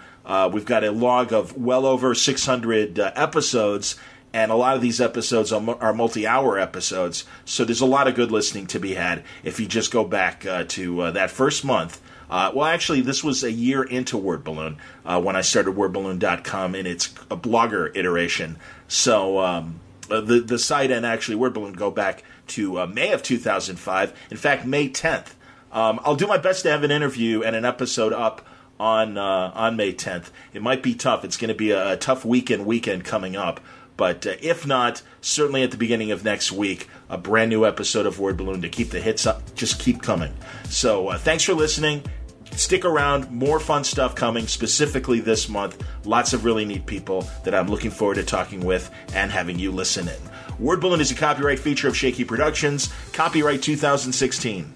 we've got a log of well over 600 episodes and a lot of these episodes are, multi-hour episodes, so there's a lot of good listening to be had if you just go back uh, to uh, that first month. Uh, well, actually, this was a year into Word Balloon uh, when I started WordBalloon.com in its blogger iteration. So um, uh, the the site and actually Word Balloon go back to uh, May of 2005. In fact, May 10th. Um, I'll do my best to have an interview and an episode up on on May 10th. It might be tough. It's going to be a tough weekend weekend coming up. But uh, if not, certainly at the beginning of next week, a brand new episode of Word Balloon to keep the hits up, just keep coming. So uh, thanks for listening. Stick around, more fun stuff coming, specifically this month. Lots of really neat people that I'm looking forward to talking with and having you listen in. Word Balloon is a copyright feature of Shaky Productions, copyright 2016.